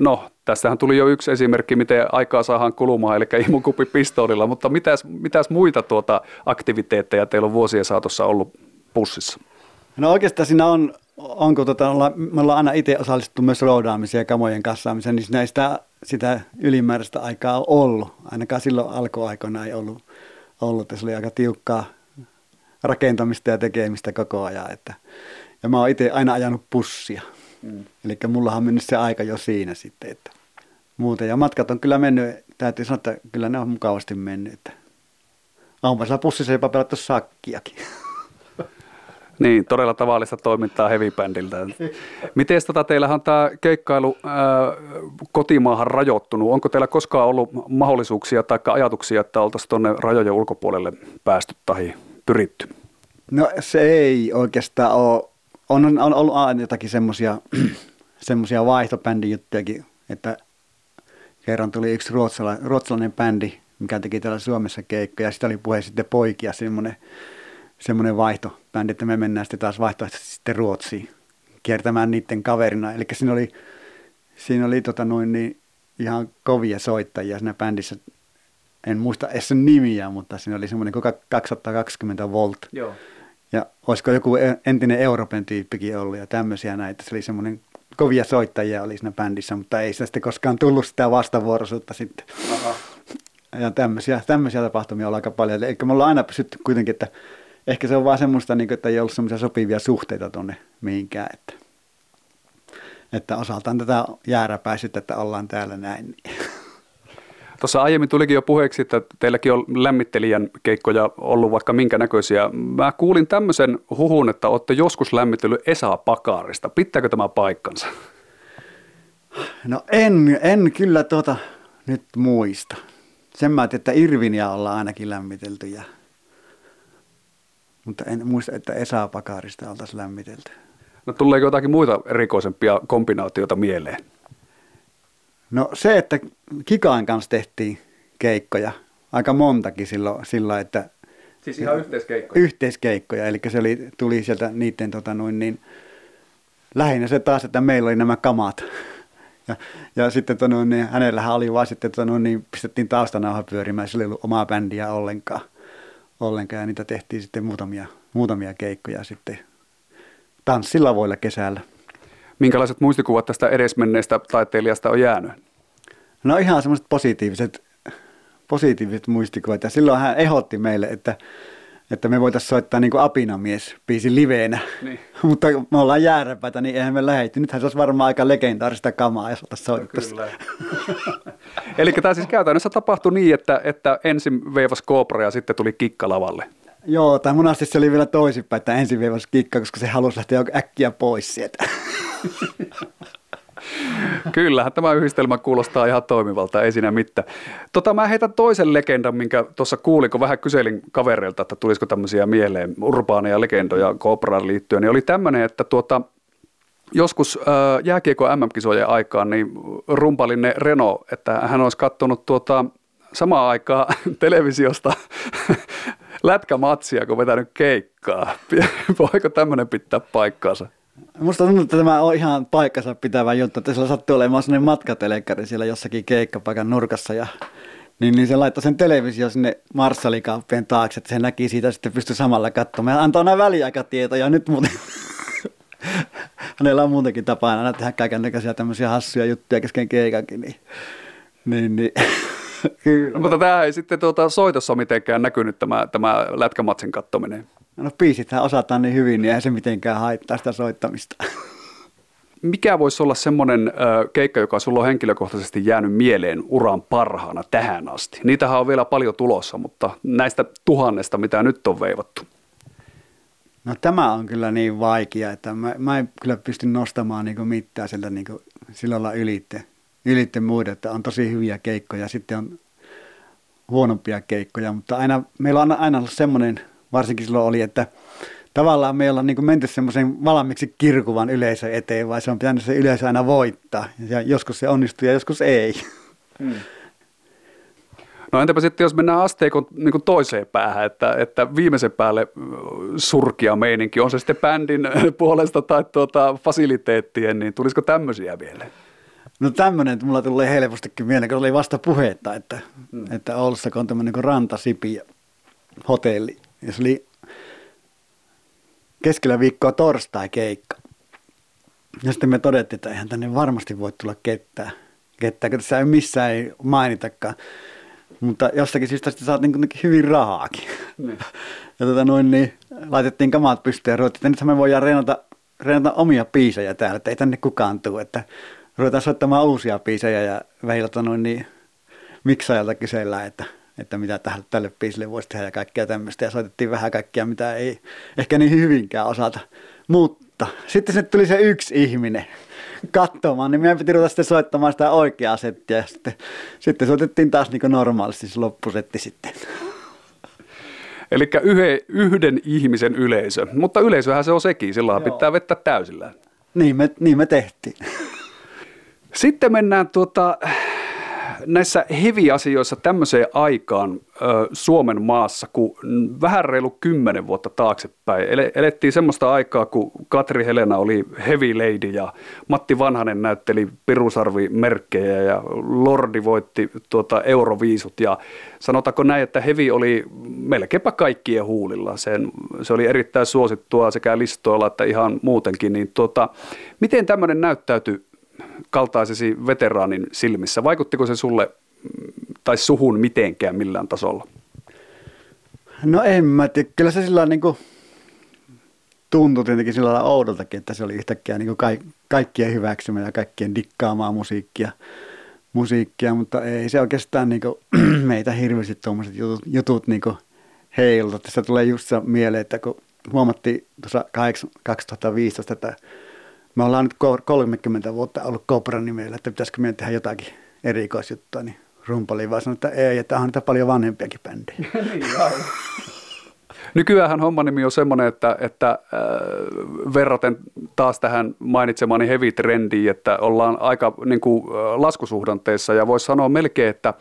no, tästähän tuli jo yksi esimerkki, miten aikaa saadaan kulumaan, eli imukuppi pistoolilla, mutta mitäs, mitäs muita tuota aktiviteetteja teillä on vuosien saatossa ollut pussissa? No oikeastaan siinä on, onko tota, me ollaan aina itse osallistuttu myös roudaamiseen ja kamojen kassaamiseen, niin näistä sitä ylimääräistä aikaa on ollut. Ainakaan silloin alkuaikoina ei ollut ollut, se oli aika tiukkaa rakentamista ja tekemistä koko ajan. Että, ja mä oon itse aina ajanut pussia. Mm. Eli mullahan on mennyt se aika jo siinä sitten. Että muuten. Ja matkat on kyllä mennyt, täytyy sanoa, että kyllä ne on mukavasti mennyt. Että siellä pussissa jopa pelattu sakkiakin. Niin, todella tavallista toimintaa heavy-bändiltä. Miten tota, teillähän on tämä keikkailu ää, kotimaahan rajoittunut? Onko teillä koskaan ollut mahdollisuuksia tai ajatuksia, että oltaisiin tuonne rajojen ulkopuolelle päästy tai pyritty? No se ei oikeastaan ole. On, on ollut aina jotakin semmoisia semmosia vaihtobändijuttujakin, että kerran tuli yksi ruotsalainen, ruotsalainen bändi, mikä teki täällä Suomessa keikkoja, ja sitä oli puhe sitten poikia semmoinen semmoinen vaihtobändi, että me mennään sitten taas vaihtoehtoisesti sitten Ruotsiin kiertämään niiden kaverina. Eli siinä oli, siinä oli tota noin niin ihan kovia soittajia siinä bändissä. En muista edes sen nimiä, mutta siinä oli semmoinen 220 volt. Joo. Ja olisiko joku entinen Euroopan tyyppikin ollut ja tämmöisiä näitä. Se oli semmoinen kovia soittajia oli siinä bändissä, mutta ei se sitten koskaan tullut sitä vastavuoroisuutta sitten. Aha. Ja tämmöisiä, tämmöisiä tapahtumia on aika paljon. Eli me ollaan aina pysytty kuitenkin, että ehkä se on vaan semmoista, niin kuin, että ei ollut semmoisia sopivia suhteita tuonne mihinkään. Että, että osaltaan tätä jääräpäisyyttä, että ollaan täällä näin. Tuossa aiemmin tulikin jo puheeksi, että teilläkin on lämmittelijän keikkoja ollut vaikka minkä näköisiä. Mä kuulin tämmöisen huhun, että olette joskus lämmitellyt Esa Pakarista. Pitääkö tämä paikkansa? No en, en kyllä tuota nyt muista. Sen mä että Irvinia ollaan ainakin lämmitelty ja mutta en muista, että Esa Pakarista oltaisiin lämmitelty. No tuleeko jotakin muita erikoisempia kombinaatioita mieleen? No se, että Kikain kanssa tehtiin keikkoja, aika montakin silloin, silloin että... Siis ihan yhteiskeikkoja? Yhteiskeikkoja, eli se oli, tuli sieltä niiden tota, noin, niin, lähinnä se taas, että meillä oli nämä kamat. Ja, ja sitten tota, niin, hänellähän oli vaan sitten, tota, niin, pistettiin taustanauha pyörimään, sillä ei ollut omaa bändiä ollenkaan ollenkaan ja niitä tehtiin sitten muutamia, muutamia keikkoja sitten tanssilavoilla kesällä. Minkälaiset muistikuvat tästä edesmenneestä taiteilijasta on jäänyt? No ihan semmoiset positiiviset, positiiviset muistikuvat ja silloin hän ehdotti meille, että että me voitaisiin soittaa niin Apinamies biisi liveenä. Niin. Mutta me ollaan jääräpäitä, niin eihän me lähetty. Nythän se olisi varmaan aika legendaarista kamaa, jos oltaisiin soittaa. Kyllä. Eli tämä siis käytännössä tapahtui niin, että, että ensin veivas Cobra ja sitten tuli kikka lavalle. Joo, tai monasti se oli vielä toisinpäin, että ensin veivas kikka, koska se halusi lähteä äkkiä pois sieltä. Kyllähän tämä yhdistelmä kuulostaa ihan toimivalta, ei siinä mitään. Tota, mä heitän toisen legendan, minkä tuossa kuulin, kun vähän kyselin kavereilta, että tulisiko tämmöisiä mieleen urbaaneja legendoja Kobraan liittyen, niin oli tämmöinen, että tuota, joskus äh, jääkiekko MM-kisojen aikaan niin rumpalin Reno, että hän olisi katsonut tuota, samaan aikaan televisiosta lätkämatsia, kun vetänyt keikkaa. Voiko tämmöinen pitää paikkaansa? Musta tuntuu, että tämä on ihan paikkansa pitävä juttu, että sillä sattuu olemaan sellainen matkatelekari siellä jossakin keikkapaikan nurkassa ja niin, niin se laittoi sen televisio sinne Marshallikauppien taakse, että se näki siitä sitten pystyi samalla katsomaan. Ja antoi nämä väliaikatietoja nyt muuten hänellä on muutenkin tapana aina tehdä kaiken näköisiä tämmöisiä hassuja juttuja kesken keikakin, niin, niin, niin Kyllä. No, mutta tämä ei sitten tuota, soitossa mitenkään näkynyt tämä, tämä lätkämatsin kattominen. No biisithän osataan niin hyvin, niin eihän se mitenkään haittaa sitä soittamista. Mikä voisi olla semmoinen keikka, joka sulla on henkilökohtaisesti jäänyt mieleen uran parhaana tähän asti? Niitähän on vielä paljon tulossa, mutta näistä tuhannesta, mitä nyt on veivattu. No tämä on kyllä niin vaikea, että mä, mä en kyllä pysty nostamaan niin mitään sieltä niin sillä lailla ylitte, ylitte muiden, että on tosi hyviä keikkoja, sitten on huonompia keikkoja, mutta aina, meillä on aina ollut semmoinen, varsinkin silloin oli, että tavallaan me ollaan niin menty semmoisen valmiiksi kirkuvan yleisön eteen, vai se on pitänyt se yleisö aina voittaa. Ja joskus se onnistuu ja joskus ei. Hmm. No entäpä sitten, jos mennään asteikon niin toiseen päähän, että, että viimeisen päälle surkia meininki, on se sitten bändin puolesta tai tuota, fasiliteettien, niin tulisiko tämmöisiä vielä? No tämmöinen, että mulla tulee helpostikin mieleen, kun oli vasta puhetta, että, hmm. että Oulussa kun on tämmöinen niin rantasipi hotelli, ja se oli keskellä viikkoa torstai keikka. Ja sitten me todettiin, että eihän tänne varmasti voi tulla ketään. Ketään, kun tässä ei missään ei mainitakaan. Mutta jostakin syystä sitten saat niin hyvin rahaakin. Niin. Ja tota noin, niin laitettiin kamat pystyyn ja ruvettiin, että nythän me voidaan reenata, reenata omia biisejä täällä, että ei tänne kukaan tule. Että ruvetaan soittamaan uusia biisejä ja välillä tota noin, niin miksaajalta kysellään, että että mitä tälle, tälle biisille voisi tehdä ja kaikkea tämmöistä. Ja soitettiin vähän kaikkea, mitä ei ehkä niin hyvinkään osata. Mutta sitten se tuli se yksi ihminen katsomaan, niin meidän piti ruveta sitten soittamaan sitä oikeaa settiä. Ja sitten, sitten soitettiin taas niin normaalisti se loppusetti sitten. Eli yhden, yhden ihmisen yleisö, mutta yleisöhän se on sekin, sillä pitää vettä täysillä. Niin me, niin me tehtiin. Sitten mennään tuota, näissä heavy-asioissa tämmöiseen aikaan ö, Suomen maassa, kun vähän reilu kymmenen vuotta taaksepäin elettiin semmoista aikaa, kun Katri Helena oli heavy lady ja Matti Vanhanen näytteli pirusarvimerkkejä ja Lordi voitti tuota Euroviisut ja sanotaanko näin, että heavy oli melkeinpä kaikkien huulilla. Sen, se oli erittäin suosittua sekä listoilla että ihan muutenkin. Niin tuota, miten tämmöinen näyttäytyi kaltaisesi veteraanin silmissä? Vaikuttiko se sulle tai suhun mitenkään millään tasolla? No en mä tiedä. Kyllä se sillä niin tuntui tietenkin sillä lailla oudoltakin, että se oli yhtäkkiä niin ka- kaikkien hyväksymä ja kaikkien dikkaamaa musiikkia, musiikkia mutta ei se oikeastaan niin kuin, meitä hirveästi tuommoiset jutut, jutut niin heilta. Tässä tulee just se mieleen, että kun huomattiin tuossa 2015, että me ollaan nyt 30 vuotta ollut Cobran nimellä, että pitäisikö meidän tehdä jotakin erikoisjuttua, niin Rumpali vaan sanoi, että ei, että on paljon vanhempiakin bändejä. niin, Nykyään homman nimi on semmoinen, että, että äh, verraten taas tähän mainitsemani heavy-trendiin, että ollaan aika niin kuin, äh, laskusuhdanteessa ja voisi sanoa melkein, että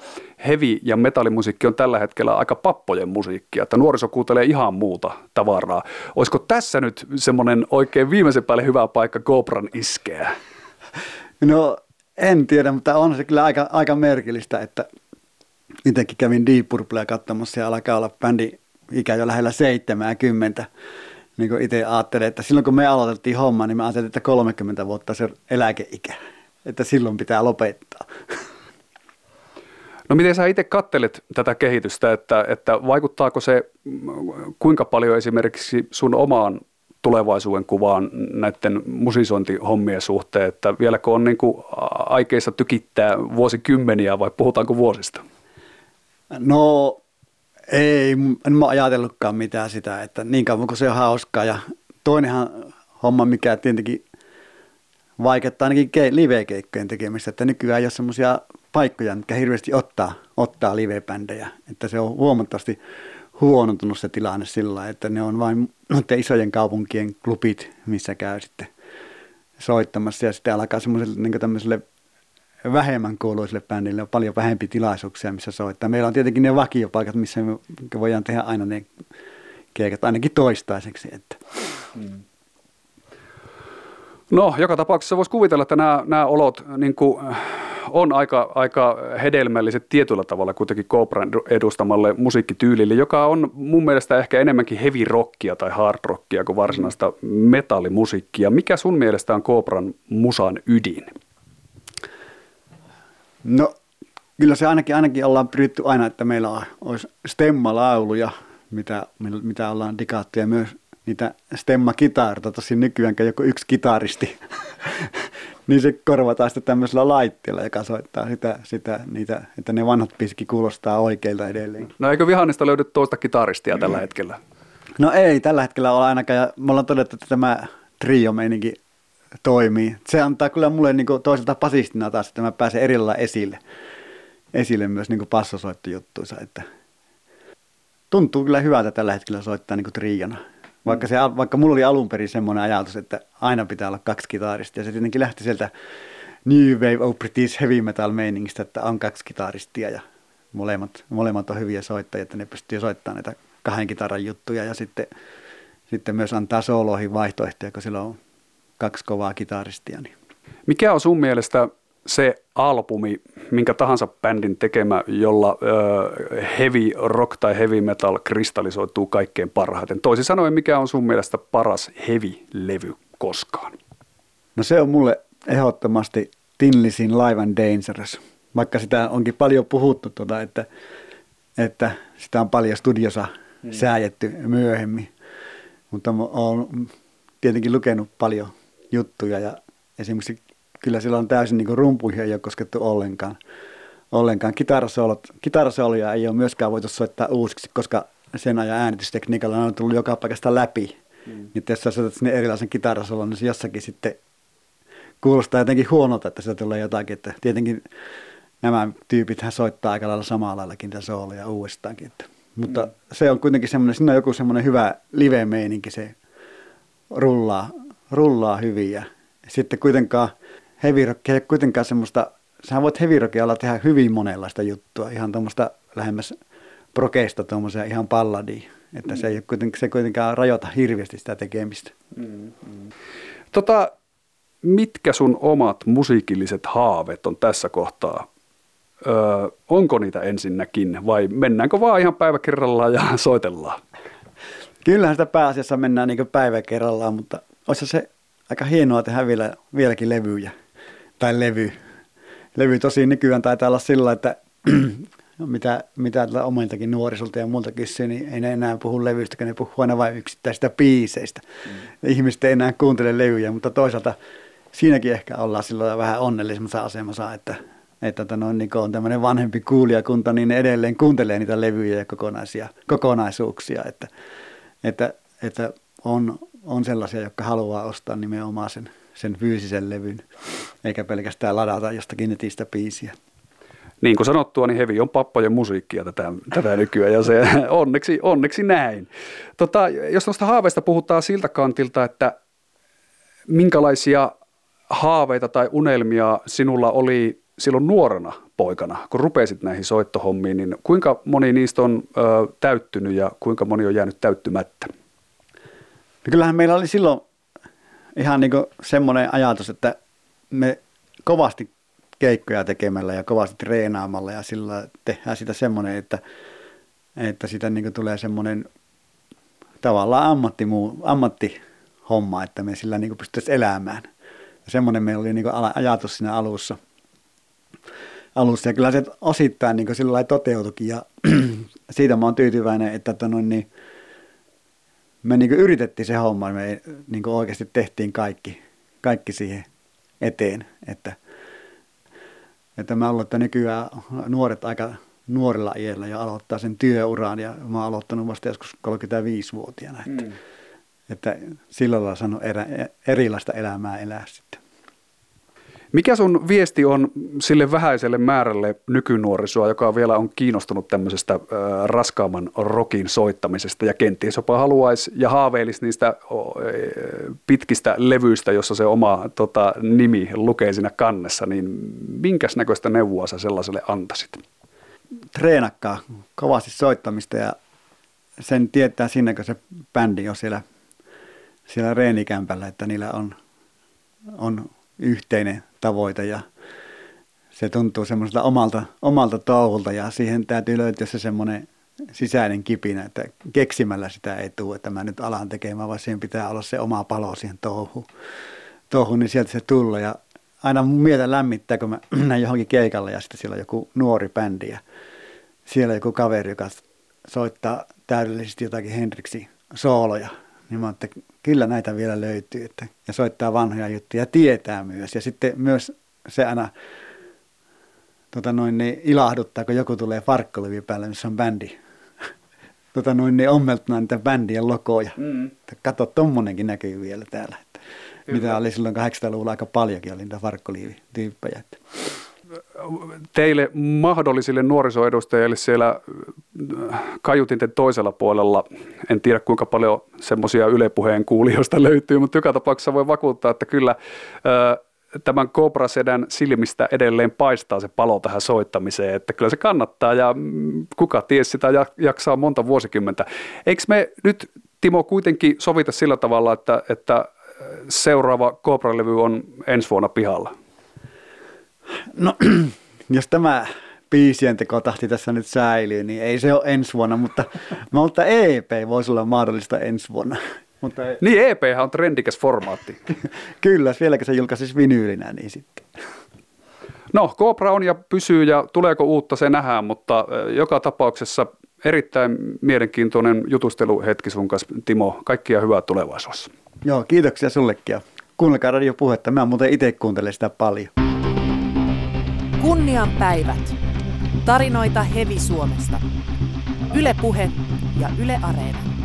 heavy- ja metallimusiikki on tällä hetkellä aika pappojen musiikkia, että nuoriso kuuntelee ihan muuta tavaraa. Olisiko tässä nyt semmoinen oikein viimeisen päälle hyvä paikka GoPron iskeä? No en tiedä, mutta on se kyllä aika, aika merkillistä, että itsekin kävin Deep Purplea katsomassa ja alkaa olla bändi ikä jo lähellä 70. Niin kuin itse ajattelin, että silloin kun me aloitettiin homma, niin mä ajattelin, että 30 vuotta se eläkeikä. Että silloin pitää lopettaa. No miten sä itse kattelet tätä kehitystä, että, että vaikuttaako se kuinka paljon esimerkiksi sun omaan tulevaisuuden kuvaan näiden musisointihommien suhteen, että vieläkö on niin aikeissa tykittää vuosikymmeniä vai puhutaanko vuosista? No ei, en mä ajatellutkaan mitään sitä, että niin kauan kuin se on hauskaa. Ja toinenhan homma, mikä tietenkin vaikeuttaa ainakin live-keikkojen tekemistä, että nykyään ei ole semmoisia paikkoja, mitkä hirveästi ottaa, ottaa live-bändejä. Että se on huomattavasti huonontunut se tilanne sillä että ne on vain isojen kaupunkien klubit, missä käy sitten soittamassa ja sitten alkaa semmoiselle niin tämmöiselle vähemmän kuuluisille bändille on paljon vähempi tilaisuuksia, missä soittaa. Meillä on tietenkin ne vakiopaikat, missä me voidaan tehdä aina ne keikat ainakin toistaiseksi. Että. Mm. No, joka tapauksessa voisi kuvitella, että nämä, nämä olot niin kuin on aika, aika hedelmälliset tietyllä tavalla kuitenkin Cobran edustamalle musiikkityylille, joka on mun mielestä ehkä enemmänkin heavy rockia tai hard rockia kuin varsinaista metallimusiikkia. Mikä sun mielestä on Cobran musan ydin? No kyllä se ainakin, ainakin ollaan pyritty aina, että meillä olisi stemma-lauluja, mitä, mitä ollaan digaattu ja myös niitä stemma-kitaarta, tosi nykyäänkään joku yksi kitaristi, niin se korvataan sitten tämmöisellä laitteella, joka soittaa sitä, sitä niitä, että ne vanhat piski kuulostaa oikeilta edelleen. No eikö Vihannista löydy toista kitaristia tällä hetkellä? No ei, tällä hetkellä ole ainakaan, ja me ollaan todettu, että tämä trio meininki toimii. Se antaa kyllä mulle niin kuin toiselta pasistina taas, että mä pääsen erillä esille, esille myös niin passosoittojuttuissa, että tuntuu kyllä hyvältä tällä hetkellä soittaa niin kuin triona. Vaikka, se, vaikka mulla oli alun perin semmoinen ajatus, että aina pitää olla kaksi kitaristia. Se tietenkin lähti sieltä New Wave of British Heavy Metal meiningistä, että on kaksi kitaristia ja molemmat, molemmat on hyviä soittajia, että ne pystyy soittamaan näitä kahden kitaran juttuja ja sitten, sitten myös antaa sooloihin vaihtoehtoja, kun sillä on kaksi kovaa kitaristia. Niin. Mikä on sun mielestä se albumi, minkä tahansa bändin tekemä, jolla ö, heavy rock tai heavy metal kristallisoituu kaikkein parhaiten? Toisin sanoen, mikä on sun mielestä paras heavy-levy koskaan? No se on mulle ehdottomasti Tinlisin Live and Dangerous. Vaikka sitä onkin paljon puhuttu, tuota, että, että sitä on paljon studiossa hmm. sääjetty myöhemmin. Mutta olen tietenkin lukenut paljon juttuja ja esimerkiksi kyllä sillä on täysin niin rumpuihin ei ole koskettu ollenkaan. ollenkaan. Kitarasolia ei ole myöskään voitu soittaa uusiksi, koska sen ajan äänitystekniikalla on tullut joka paikasta läpi. Mm. Niin jos sä soitat sinne erilaisen kitarasolon, niin se jossakin sitten kuulostaa jotenkin huonolta, että se tulee jotakin. Että tietenkin nämä tyypit soittaa aika lailla samalla laillakin tätä soolia uudestaankin. Että. Mutta mm. se on kuitenkin semmoinen, siinä on joku semmoinen hyvä live-meininki, se rullaa, rullaa hyvin ja sitten kuitenkaan heavy rock ei kuitenkaan semmoista, sähän voit heavy rockia tehdä hyvin monenlaista juttua, ihan tuommoista lähemmäs prokeista tuommoisia ihan palladia. Että mm. se ei kuitenkaan, se kuitenkaan rajoita hirveästi sitä tekemistä. Mm, mm. Tota, mitkä sun omat musiikilliset haaveet on tässä kohtaa? Öö, onko niitä ensinnäkin vai mennäänkö vaan ihan päivä kerrallaan ja soitellaan? Kyllähän sitä pääasiassa mennään niin päivä kerrallaan, mutta olisi se aika hienoa tehdä vielä, vieläkin levyjä tai levy. Levy tosi nykyään taitaa olla sillä, että mitä, mitä omiltakin nuorisolta ja muilta kysyy, niin ei ne enää puhu levyistä, kun ne puhuu aina vain yksittäisistä biiseistä. Mm. Ihmiset ei enää kuuntele levyjä, mutta toisaalta siinäkin ehkä ollaan silloin vähän onnellisemmassa asemassa, että, että tota noin, niin on tämmöinen vanhempi kuulijakunta, niin ne edelleen kuuntelee niitä levyjä ja kokonaisia, kokonaisuuksia, että, että, että on, on sellaisia, jotka haluaa ostaa nimenomaan sen sen fyysisen levyn, eikä pelkästään ladata jostakin netistä biisiä. Niin kuin sanottua, niin hevi on pappojen musiikkia tätä, tätä nykyään ja se onneksi, onneksi näin. Tota, jos tuosta haaveista puhutaan siltä kantilta, että minkälaisia haaveita tai unelmia sinulla oli silloin nuorena poikana, kun rupesit näihin soittohommiin, niin kuinka moni niistä on ö, täyttynyt ja kuinka moni on jäänyt täyttymättä? No kyllähän meillä oli silloin ihan niin semmoinen ajatus, että me kovasti keikkoja tekemällä ja kovasti treenaamalla ja sillä tehdään sitä semmoinen, että, että sitä niin tulee semmoinen tavallaan ammatti, ammattihomma, että me sillä niin pystyttäisiin elämään. Ja semmoinen meillä oli niin ajatus siinä alussa. alussa. Ja kyllä se osittain niin sillä toteutuikin ja siitä mä oon tyytyväinen, että, että noin, niin, me niin yritettiin se homma, me niin oikeasti tehtiin kaikki, kaikki siihen eteen, että, että mä ollut, että nykyään nuoret aika nuorella iällä ja aloittaa sen työuraan ja mä oon aloittanut vasta joskus 35-vuotiaana, että, mm. että sillä lailla saanut erä, erilaista elämää elää sitten. Mikä sun viesti on sille vähäiselle määrälle nykynuorisoa, joka vielä on kiinnostunut tämmöisestä äh, raskaamman rokin soittamisesta ja kenties jopa haluaisi ja haaveilisi niistä äh, pitkistä levyistä, jossa se oma tota, nimi lukee siinä kannessa, niin minkäs näköistä neuvoa sä sellaiselle antaisit? Treenakkaa kovasti soittamista ja sen tietää siinä, kun se bändi on siellä, siellä reenikämpällä, että niillä on, on yhteinen tavoite ja se tuntuu semmoiselta omalta, omalta touhulta ja siihen täytyy löytyä se semmoinen sisäinen kipinä, että keksimällä sitä ei tule, että mä nyt alan tekemään, vaan siihen pitää olla se oma palo siihen touhuun, touhuun niin sieltä se tulee. Ja aina mun mieltä lämmittää, kun mä näin johonkin keikalle ja sitten siellä on joku nuori bändi ja siellä joku kaveri, joka soittaa täydellisesti jotakin Hendriksi sooloja, niin mä että kyllä näitä vielä löytyy, että, ja soittaa vanhoja juttuja ja tietää myös. Ja sitten myös se aina tota noin, niin ilahduttaa, kun joku tulee farkkolivi päälle, missä on bändi. tota noin, niin ommeltuna niitä bändien logoja. Mm. Kato, tommonenkin näkyy vielä täällä. Että mitä oli silloin 800-luvulla aika paljonkin, oli niitä farkkoliivityyppejä. Että teille mahdollisille nuorisoedustajille siellä äh, kajutinten toisella puolella, en tiedä kuinka paljon semmoisia ylepuheen kuulijoista löytyy, mutta joka tapauksessa voi vakuuttaa, että kyllä äh, tämän Cobra Sedän silmistä edelleen paistaa se palo tähän soittamiseen, että kyllä se kannattaa ja mm, kuka ties sitä jaksaa monta vuosikymmentä. Eikö me nyt Timo kuitenkin sovita sillä tavalla, että, että seuraava Cobra-levy on ensi vuonna pihalla? No, jos tämä biisien tekotahti tässä nyt säilyy, niin ei se ole ensi vuonna, mutta, mutta EP voisi olla mahdollista ensi vuonna. Mutta ei. Niin, EP on trendikäs formaatti. Kyllä, vieläkö se julkaisisi vinyylinä, niin sitten. No, Cobra on ja pysyy ja tuleeko uutta se nähdään, mutta joka tapauksessa erittäin mielenkiintoinen jutusteluhetki sun kanssa, Timo. Kaikkia hyvää tulevaisuudessa. Joo, kiitoksia sullekin ja kuunnelkaa radiopuhetta. Mä muuten itse kuuntelen sitä paljon. Kunnian päivät. Tarinoita Hevi Suomesta. Yle Puhe ja Yle Areena.